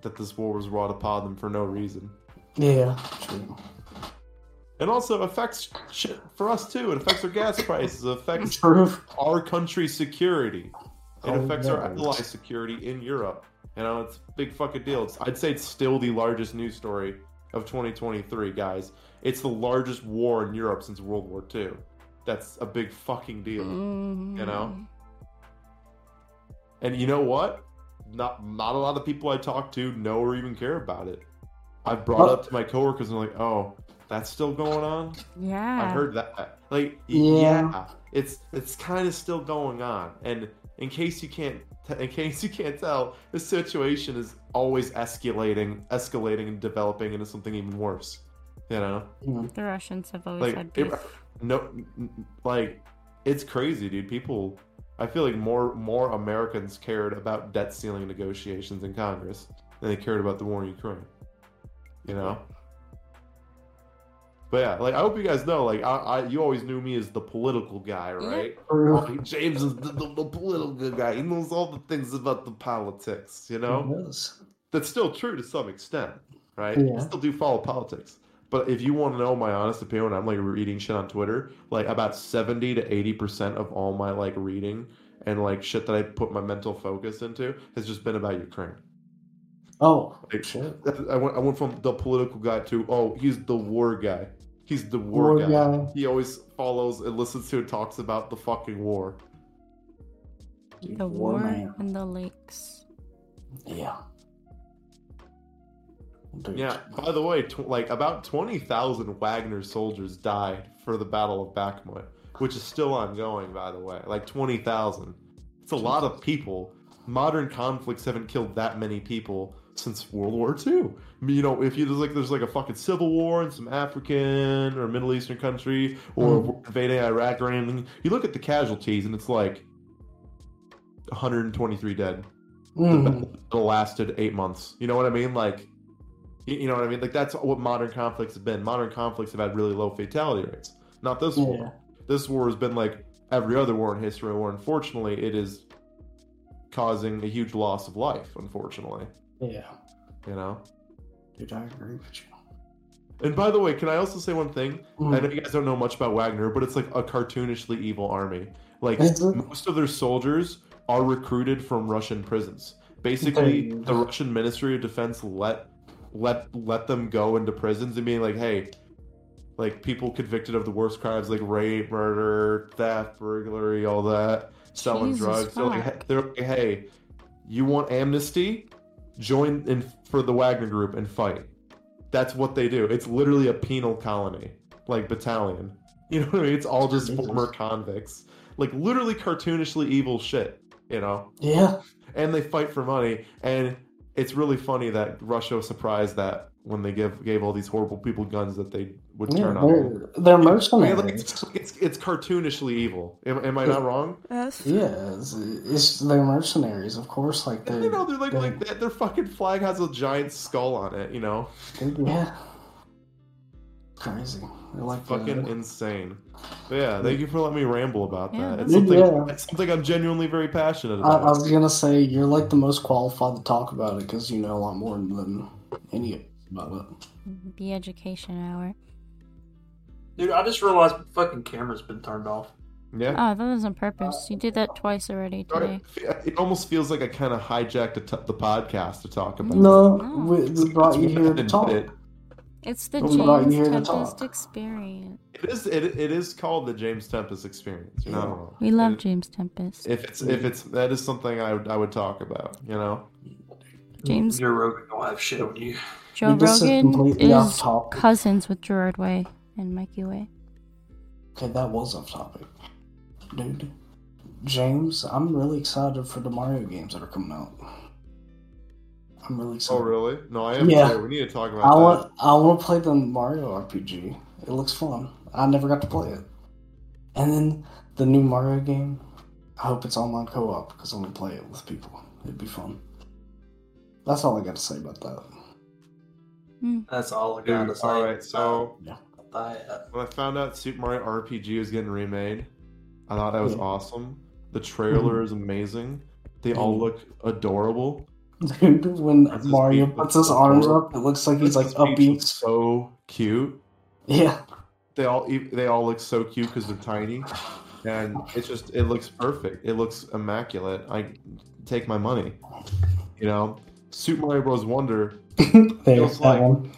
[SPEAKER 4] that this war was wrought upon them for no reason.
[SPEAKER 2] Yeah. True.
[SPEAKER 4] And also affects shit for us too. It affects our gas prices. It affects
[SPEAKER 2] True.
[SPEAKER 4] our country's security. It
[SPEAKER 2] Oh,
[SPEAKER 4] affects our
[SPEAKER 2] yes.
[SPEAKER 4] ally security in Europe. You know, it's a big fucking deal. It's, I'd say it's still the largest news story of 2023, guys. It's the largest war in Europe since World War II. That's a big fucking deal.
[SPEAKER 1] You
[SPEAKER 4] know? Mm-hmm. And you know what? Not not a lot of people I talk to know or even care about it. I've brought
[SPEAKER 2] Oh.
[SPEAKER 4] up to my coworkers and they're like, "Oh, that's still going on."
[SPEAKER 1] Yeah.
[SPEAKER 4] I heard that. Like,
[SPEAKER 2] Yeah.
[SPEAKER 4] yeah, it's it's kind of still going on. And in case you can't, in case you can't tell, the situation is always escalating, escalating, and developing into something even worse. You know,
[SPEAKER 1] The Russians have always
[SPEAKER 4] like
[SPEAKER 1] had
[SPEAKER 4] it- no, n- n- like it's crazy, dude. People, I feel like more more Americans cared about debt ceiling negotiations in Congress than they cared about the war in Ukraine. You know. But yeah, like I hope you guys know, like I, I you always knew me as the political guy, right?
[SPEAKER 2] True.
[SPEAKER 4] Like, James is the, the, the political guy. He knows all the things about the politics. You know,
[SPEAKER 2] Yes.
[SPEAKER 4] that's still true to some extent, right?
[SPEAKER 2] Yeah.
[SPEAKER 4] I still do follow politics. But if you want to know my honest opinion, when I'm like reading shit on Twitter, like about 70 to 80% of all my like reading and like shit that I put my mental focus into has just been about Ukraine.
[SPEAKER 2] Oh.
[SPEAKER 4] Like,
[SPEAKER 2] Shit.
[SPEAKER 4] I went, I went from the political guy to, oh, he's the war guy. He's the war,
[SPEAKER 2] War
[SPEAKER 4] guy.
[SPEAKER 2] guy.
[SPEAKER 4] He always follows and listens to and talks about the fucking war.
[SPEAKER 1] The war
[SPEAKER 2] man.
[SPEAKER 1] and the lakes.
[SPEAKER 2] Yeah. Dude.
[SPEAKER 4] Yeah. By the way, tw- like about twenty thousand Wagner soldiers died for the Battle of Bakhmut, which is still ongoing. By the way, like twenty thousand. It's a lot of people. Modern conflicts haven't killed that many people since World War II. You know, if you there's like there's like a fucking civil war in some African or Middle Eastern country or
[SPEAKER 2] Mhm.
[SPEAKER 4] invading Iraq or anything, you look at the casualties and it's like 123 dead
[SPEAKER 2] Mm.
[SPEAKER 4] that lasted eight months. You know what I mean? Like, you, know what I mean? Like that's what modern conflicts have been. Modern conflicts have had really low fatality rates. Not this
[SPEAKER 2] Yeah.
[SPEAKER 4] war. This war has been like every other war in history, where unfortunately it is causing a huge loss of life. Unfortunately,
[SPEAKER 2] Yeah.
[SPEAKER 4] you know.
[SPEAKER 2] Dude, I agree with you.
[SPEAKER 4] And by the way, can I also say one thing? I
[SPEAKER 2] Mm.
[SPEAKER 4] know you guys don't know much about Wagner, but it's like a cartoonishly evil army. Like most of their soldiers are recruited from Russian prisons. Basically, the Russian Ministry of Defense let let let them go into prisons and being like, hey, like people convicted of the worst crimes like rape, murder, theft, burglary, all that, selling
[SPEAKER 1] Jesus
[SPEAKER 4] drugs. They're like, hey- they're like, hey, you want amnesty? Join in for the Wagner Group and fight. That's what they do. It's literally a penal colony, like battalion. You know what I mean? It's all just
[SPEAKER 2] Jesus.
[SPEAKER 4] former convicts, like literally cartoonishly evil shit. You know,
[SPEAKER 2] Yeah.
[SPEAKER 4] and they fight for money. And it's really funny that Russia was surprised that when they give gave all these horrible people guns that they would
[SPEAKER 2] Yeah,
[SPEAKER 4] turn on.
[SPEAKER 2] they're, they're
[SPEAKER 4] I mean, like,
[SPEAKER 2] mercenaries.
[SPEAKER 4] it's, it's it's cartoonishly evil. Am, am I not wrong?
[SPEAKER 1] Yes.
[SPEAKER 2] Yeah, it's, it's they're mercenaries, of course. Like
[SPEAKER 4] You know, they're like
[SPEAKER 2] they-
[SPEAKER 4] like that. Their fucking flag has a giant skull on it. You know,
[SPEAKER 2] yeah, crazy. They're like
[SPEAKER 4] fucking
[SPEAKER 2] uh,
[SPEAKER 4] insane. But yeah, thank you for letting me ramble about
[SPEAKER 1] Yeah,
[SPEAKER 4] that. It's something.
[SPEAKER 2] Yeah.
[SPEAKER 4] It's something I'm genuinely very passionate about.
[SPEAKER 2] I was gonna say you're like the most qualified to talk about it because you know a lot more than any of us about it.
[SPEAKER 1] The education hour.
[SPEAKER 3] Dude, I just realized my fucking camera's been turned off.
[SPEAKER 4] Yeah.
[SPEAKER 1] Oh, that was on purpose. You did that twice already today.
[SPEAKER 4] It almost feels like I kind of hijacked the, t- the podcast to talk about.
[SPEAKER 2] No,
[SPEAKER 1] No.
[SPEAKER 2] we, we brought you here to talk.
[SPEAKER 4] it.
[SPEAKER 1] It's the
[SPEAKER 2] We
[SPEAKER 1] James
[SPEAKER 2] here to
[SPEAKER 1] Tempest
[SPEAKER 2] talk.
[SPEAKER 1] experience.
[SPEAKER 4] It is. It, it is called the James Tempest experience. You know.
[SPEAKER 1] We love
[SPEAKER 4] And
[SPEAKER 1] James Tempest.
[SPEAKER 4] If it's if it's that is something I would I would talk about. You know.
[SPEAKER 1] James
[SPEAKER 3] Joe Rogan don't have shit on you.
[SPEAKER 1] Joe
[SPEAKER 2] This
[SPEAKER 1] Rogan
[SPEAKER 2] completely off
[SPEAKER 1] is cousins with Gerard Way and Mikey Way.
[SPEAKER 2] Okay, that was off topic. Dude, James, I'm really excited for the Mario games that are coming out. I'm really excited.
[SPEAKER 4] Oh really? No, I am.
[SPEAKER 2] Yeah.
[SPEAKER 4] too. We need to talk about
[SPEAKER 2] I
[SPEAKER 4] that.
[SPEAKER 2] want I want to play the Mario RPG. It looks fun. I never got to play it. And then the new Mario game. I hope it's online co-op because I'm gonna play it with people. It'd be fun. That's all I got to say about that.
[SPEAKER 3] That's all I
[SPEAKER 4] Dude,
[SPEAKER 3] gotta say.
[SPEAKER 4] all right, so
[SPEAKER 3] I, uh,
[SPEAKER 4] when I found out Super Mario RPG was getting remade, I thought that was
[SPEAKER 2] Yeah.
[SPEAKER 4] awesome. The trailer is amazing. They all
[SPEAKER 2] Mhm.
[SPEAKER 4] look adorable.
[SPEAKER 2] Dude, when
[SPEAKER 4] Princess
[SPEAKER 2] Mario puts his arms up, it looks like he's like
[SPEAKER 4] Peach
[SPEAKER 2] upbeat.
[SPEAKER 4] so cute.
[SPEAKER 2] Yeah.
[SPEAKER 4] They all they all look so cute because they're tiny, and it's just it looks perfect. It looks immaculate. I take my money. You know, Super Mario Bros. Wonder. Feels like-
[SPEAKER 2] one.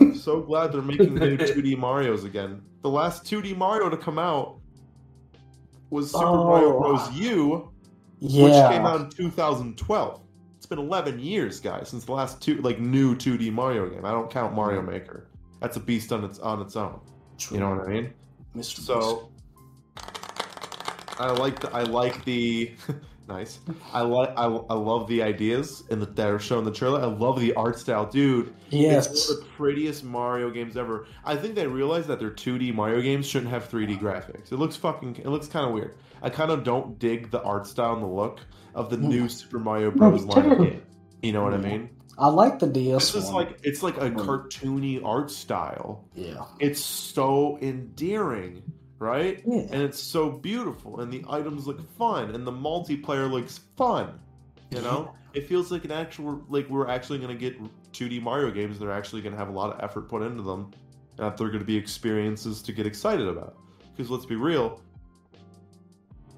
[SPEAKER 4] I'm so glad they're making new 2D Mario's again. The last 2D Mario to come out was Super Mario
[SPEAKER 2] Oh.
[SPEAKER 4] Bros. U,
[SPEAKER 2] Yeah.
[SPEAKER 4] which came out in 2012. It's been 11 years, guys, since the last two like new 2D Mario game. I don't count Mario Maker. That's a beast on its on its own. You know what I mean?
[SPEAKER 2] Mr.
[SPEAKER 4] So I like the I like the nice. I like I, I love the ideas and the, that are shown in the trailer. I love the art style, dude.
[SPEAKER 2] yes.
[SPEAKER 4] It's one of the prettiest Mario games ever. I think they realized that their 2D Mario games shouldn't have 3D graphics. It looks fucking. It looks kind of weird. I kind of don't dig the art style and the look of the new Super Mario Bros. Line of game. You know what I mean?
[SPEAKER 2] I like the DS
[SPEAKER 4] This is
[SPEAKER 2] one.
[SPEAKER 4] like it's like a
[SPEAKER 2] Mm.
[SPEAKER 4] cartoony art style.
[SPEAKER 2] yeah.
[SPEAKER 4] It's so endearing, right?
[SPEAKER 2] Yeah.
[SPEAKER 4] and it's so beautiful and the items look fun and the multiplayer looks fun you know it feels like an actual like we're actually going to get 2d mario games They're actually going to have a lot of effort put into them and that they're going to be experiences to get excited about because let's be real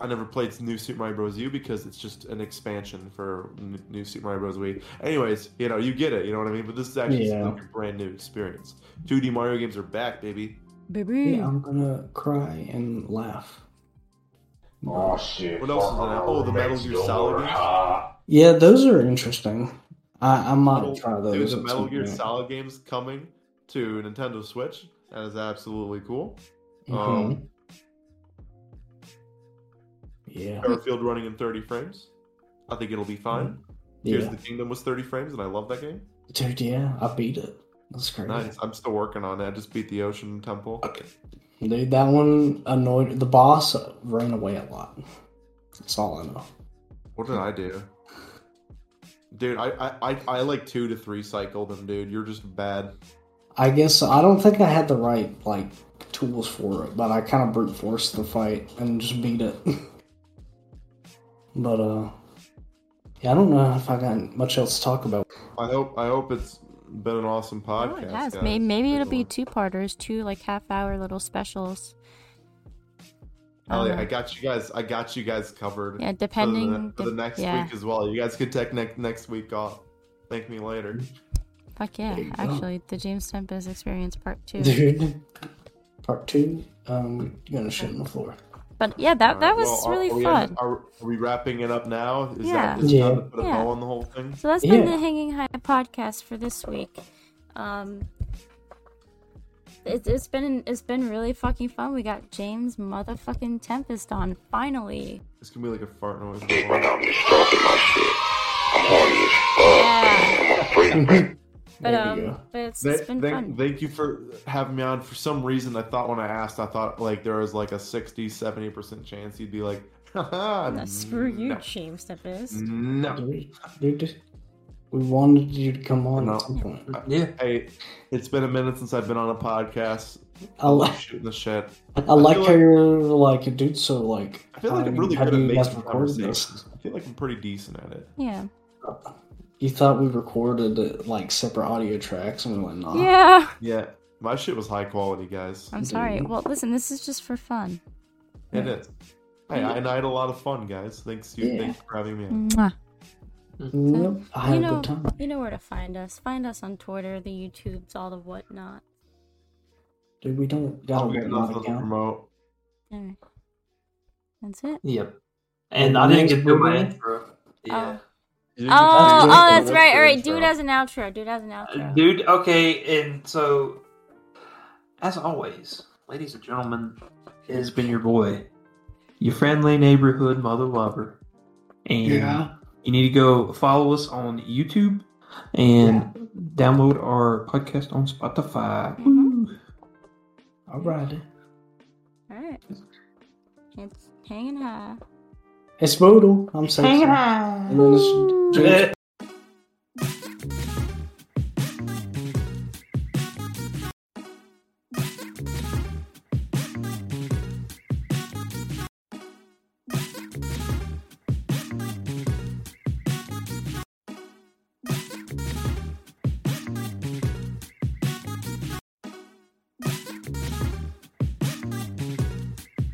[SPEAKER 4] I never played New Super Mario Bros. U because it's just an expansion for N- New Super Mario Bros. Wii. Anyways, you know, you get it, you know what I mean? But this is actually
[SPEAKER 2] Yeah.
[SPEAKER 4] like a brand new experience. 2D Mario games are back, baby.
[SPEAKER 1] Baby.
[SPEAKER 2] Yeah, I'm gonna cry and laugh.
[SPEAKER 5] Oh shit.
[SPEAKER 4] What else is in that? Oh, the Metal Gear Solid games?
[SPEAKER 2] Yeah, those are interesting. I, I might
[SPEAKER 4] Metal-
[SPEAKER 2] try
[SPEAKER 4] Dude,
[SPEAKER 2] those.
[SPEAKER 4] the
[SPEAKER 2] at
[SPEAKER 4] Metal
[SPEAKER 2] some
[SPEAKER 4] Gear
[SPEAKER 2] point.
[SPEAKER 4] Solid games coming to Nintendo Switch. That is absolutely cool.
[SPEAKER 2] Mhm.
[SPEAKER 4] Um,
[SPEAKER 2] yeah.
[SPEAKER 4] Battlefield running in 30 frames. I think it'll be mm-hmm. fine. Tears
[SPEAKER 2] Yeah.
[SPEAKER 4] of the Kingdom was 30 frames, and I love that game.
[SPEAKER 2] Dude, yeah, I beat it. That's crazy.
[SPEAKER 4] Nice. I'm still working on it. I just beat the Ocean Temple. Okay.
[SPEAKER 2] Dude, that one annoyed the boss ran away a lot. That's all I know.
[SPEAKER 4] What did I do? Dude, I, I, I, I like two to three cycle them, dude. You're just bad.
[SPEAKER 2] I guess I don't think I had the right like tools for it, but I kind of brute forced the fight and just beat it. but uh, yeah, I don't know if I got much else to talk about.
[SPEAKER 4] I hope I hope it's been an awesome
[SPEAKER 1] Oh,
[SPEAKER 4] podcast.
[SPEAKER 1] it has.
[SPEAKER 4] guys.
[SPEAKER 1] Maybe, maybe it'll be two parters, two like half hour little specials.
[SPEAKER 4] Hell yeah,
[SPEAKER 1] Um,
[SPEAKER 4] I got you guys. I got you guys covered.
[SPEAKER 1] Yeah,
[SPEAKER 4] for the,
[SPEAKER 1] depending.
[SPEAKER 4] for the
[SPEAKER 1] dep-
[SPEAKER 4] next
[SPEAKER 1] yeah.
[SPEAKER 4] week as well. You guys could take ne- next week off. Thank me later.
[SPEAKER 1] Fuck yeah.
[SPEAKER 2] There you go.
[SPEAKER 1] Actually, the James Tempest experience part two.
[SPEAKER 2] Dude, part two, um, you're gonna shit on the floor.
[SPEAKER 1] But yeah, that, that
[SPEAKER 4] Alright,
[SPEAKER 1] was
[SPEAKER 4] well, are-
[SPEAKER 1] really
[SPEAKER 4] are
[SPEAKER 1] fun.
[SPEAKER 4] end- Are, are we wrapping it up now? Is
[SPEAKER 1] Yeah.
[SPEAKER 4] that is
[SPEAKER 2] Yeah.
[SPEAKER 4] time to put a
[SPEAKER 1] Yeah.
[SPEAKER 4] bow on the whole thing?
[SPEAKER 1] So that's been
[SPEAKER 2] Yeah.
[SPEAKER 1] the Hangin High podcast for this week. Um, it, it's been it's been really fucking fun. We got James motherfucking Tempest on finally.
[SPEAKER 4] It's gonna be like a fart noise.
[SPEAKER 5] Man, I'm just stalking my shit. I'm horny as fuck.
[SPEAKER 1] Yeah,
[SPEAKER 5] I'm a freak.
[SPEAKER 1] but
[SPEAKER 2] There you
[SPEAKER 1] um, but it's,
[SPEAKER 4] Thank,
[SPEAKER 1] it's been
[SPEAKER 4] thank,
[SPEAKER 1] fun.
[SPEAKER 4] thank you for having me on. For some reason, I thought when I asked, I thought like there was like a 60, 70% chance you'd be like, haha,
[SPEAKER 1] No, screw you,
[SPEAKER 4] no.
[SPEAKER 1] James Tempest.
[SPEAKER 4] No.
[SPEAKER 2] Dude, dude, we wanted you to come on
[SPEAKER 4] No.
[SPEAKER 2] at some point.
[SPEAKER 3] yeah.
[SPEAKER 4] Hey, it's been a minute since I've been on a podcast.
[SPEAKER 2] I,
[SPEAKER 4] I
[SPEAKER 2] li-
[SPEAKER 4] love shooting the shit.
[SPEAKER 2] I like
[SPEAKER 4] feel
[SPEAKER 2] how
[SPEAKER 4] like-
[SPEAKER 2] you're like, dude, so like,
[SPEAKER 4] I feel like I'm really good at making
[SPEAKER 2] record this?
[SPEAKER 4] conversations. I feel like I'm pretty decent at it.
[SPEAKER 1] Yeah,
[SPEAKER 2] You thought we recorded like separate audio tracks, and we went like, nah.
[SPEAKER 1] yeah.
[SPEAKER 4] Yeah, my shit was high quality, guys.
[SPEAKER 1] I'm sorry. Well, listen, this is just for fun.
[SPEAKER 4] It is. Hey, I, and I had a lot of fun, guys. Thanks you.
[SPEAKER 2] Yeah.
[SPEAKER 4] Thanks for having me. on.
[SPEAKER 1] Mwah.
[SPEAKER 2] Yep, I had
[SPEAKER 1] you
[SPEAKER 2] a
[SPEAKER 1] know,
[SPEAKER 2] good time.
[SPEAKER 1] you know where to find us. Find us on Twitter, the YouTubes, all the whatnot.
[SPEAKER 2] Dude, we don't got
[SPEAKER 4] Oh,
[SPEAKER 2] a
[SPEAKER 4] we nothing to
[SPEAKER 2] account.
[SPEAKER 4] promote.
[SPEAKER 1] Alright. That's it.
[SPEAKER 3] Yep. And I didn't
[SPEAKER 2] next
[SPEAKER 3] get through my intro. Oh. Yeah.
[SPEAKER 4] You
[SPEAKER 1] Oh,
[SPEAKER 4] didn't get
[SPEAKER 1] oh, that's right. All
[SPEAKER 4] the
[SPEAKER 1] right, do it as an outro. Do it as an outro.
[SPEAKER 3] Dude, okay, and so as always, ladies and gentlemen, it has been your boy, your friendly neighborhood mother lover. And
[SPEAKER 2] Yeah.
[SPEAKER 3] you need to go follow us on YouTube and download our podcast on Spotify.
[SPEAKER 1] Mhm.
[SPEAKER 2] Alrighty.
[SPEAKER 1] All right. It's hanging high.
[SPEAKER 2] It's Boodle. I'm sexy. And then it's James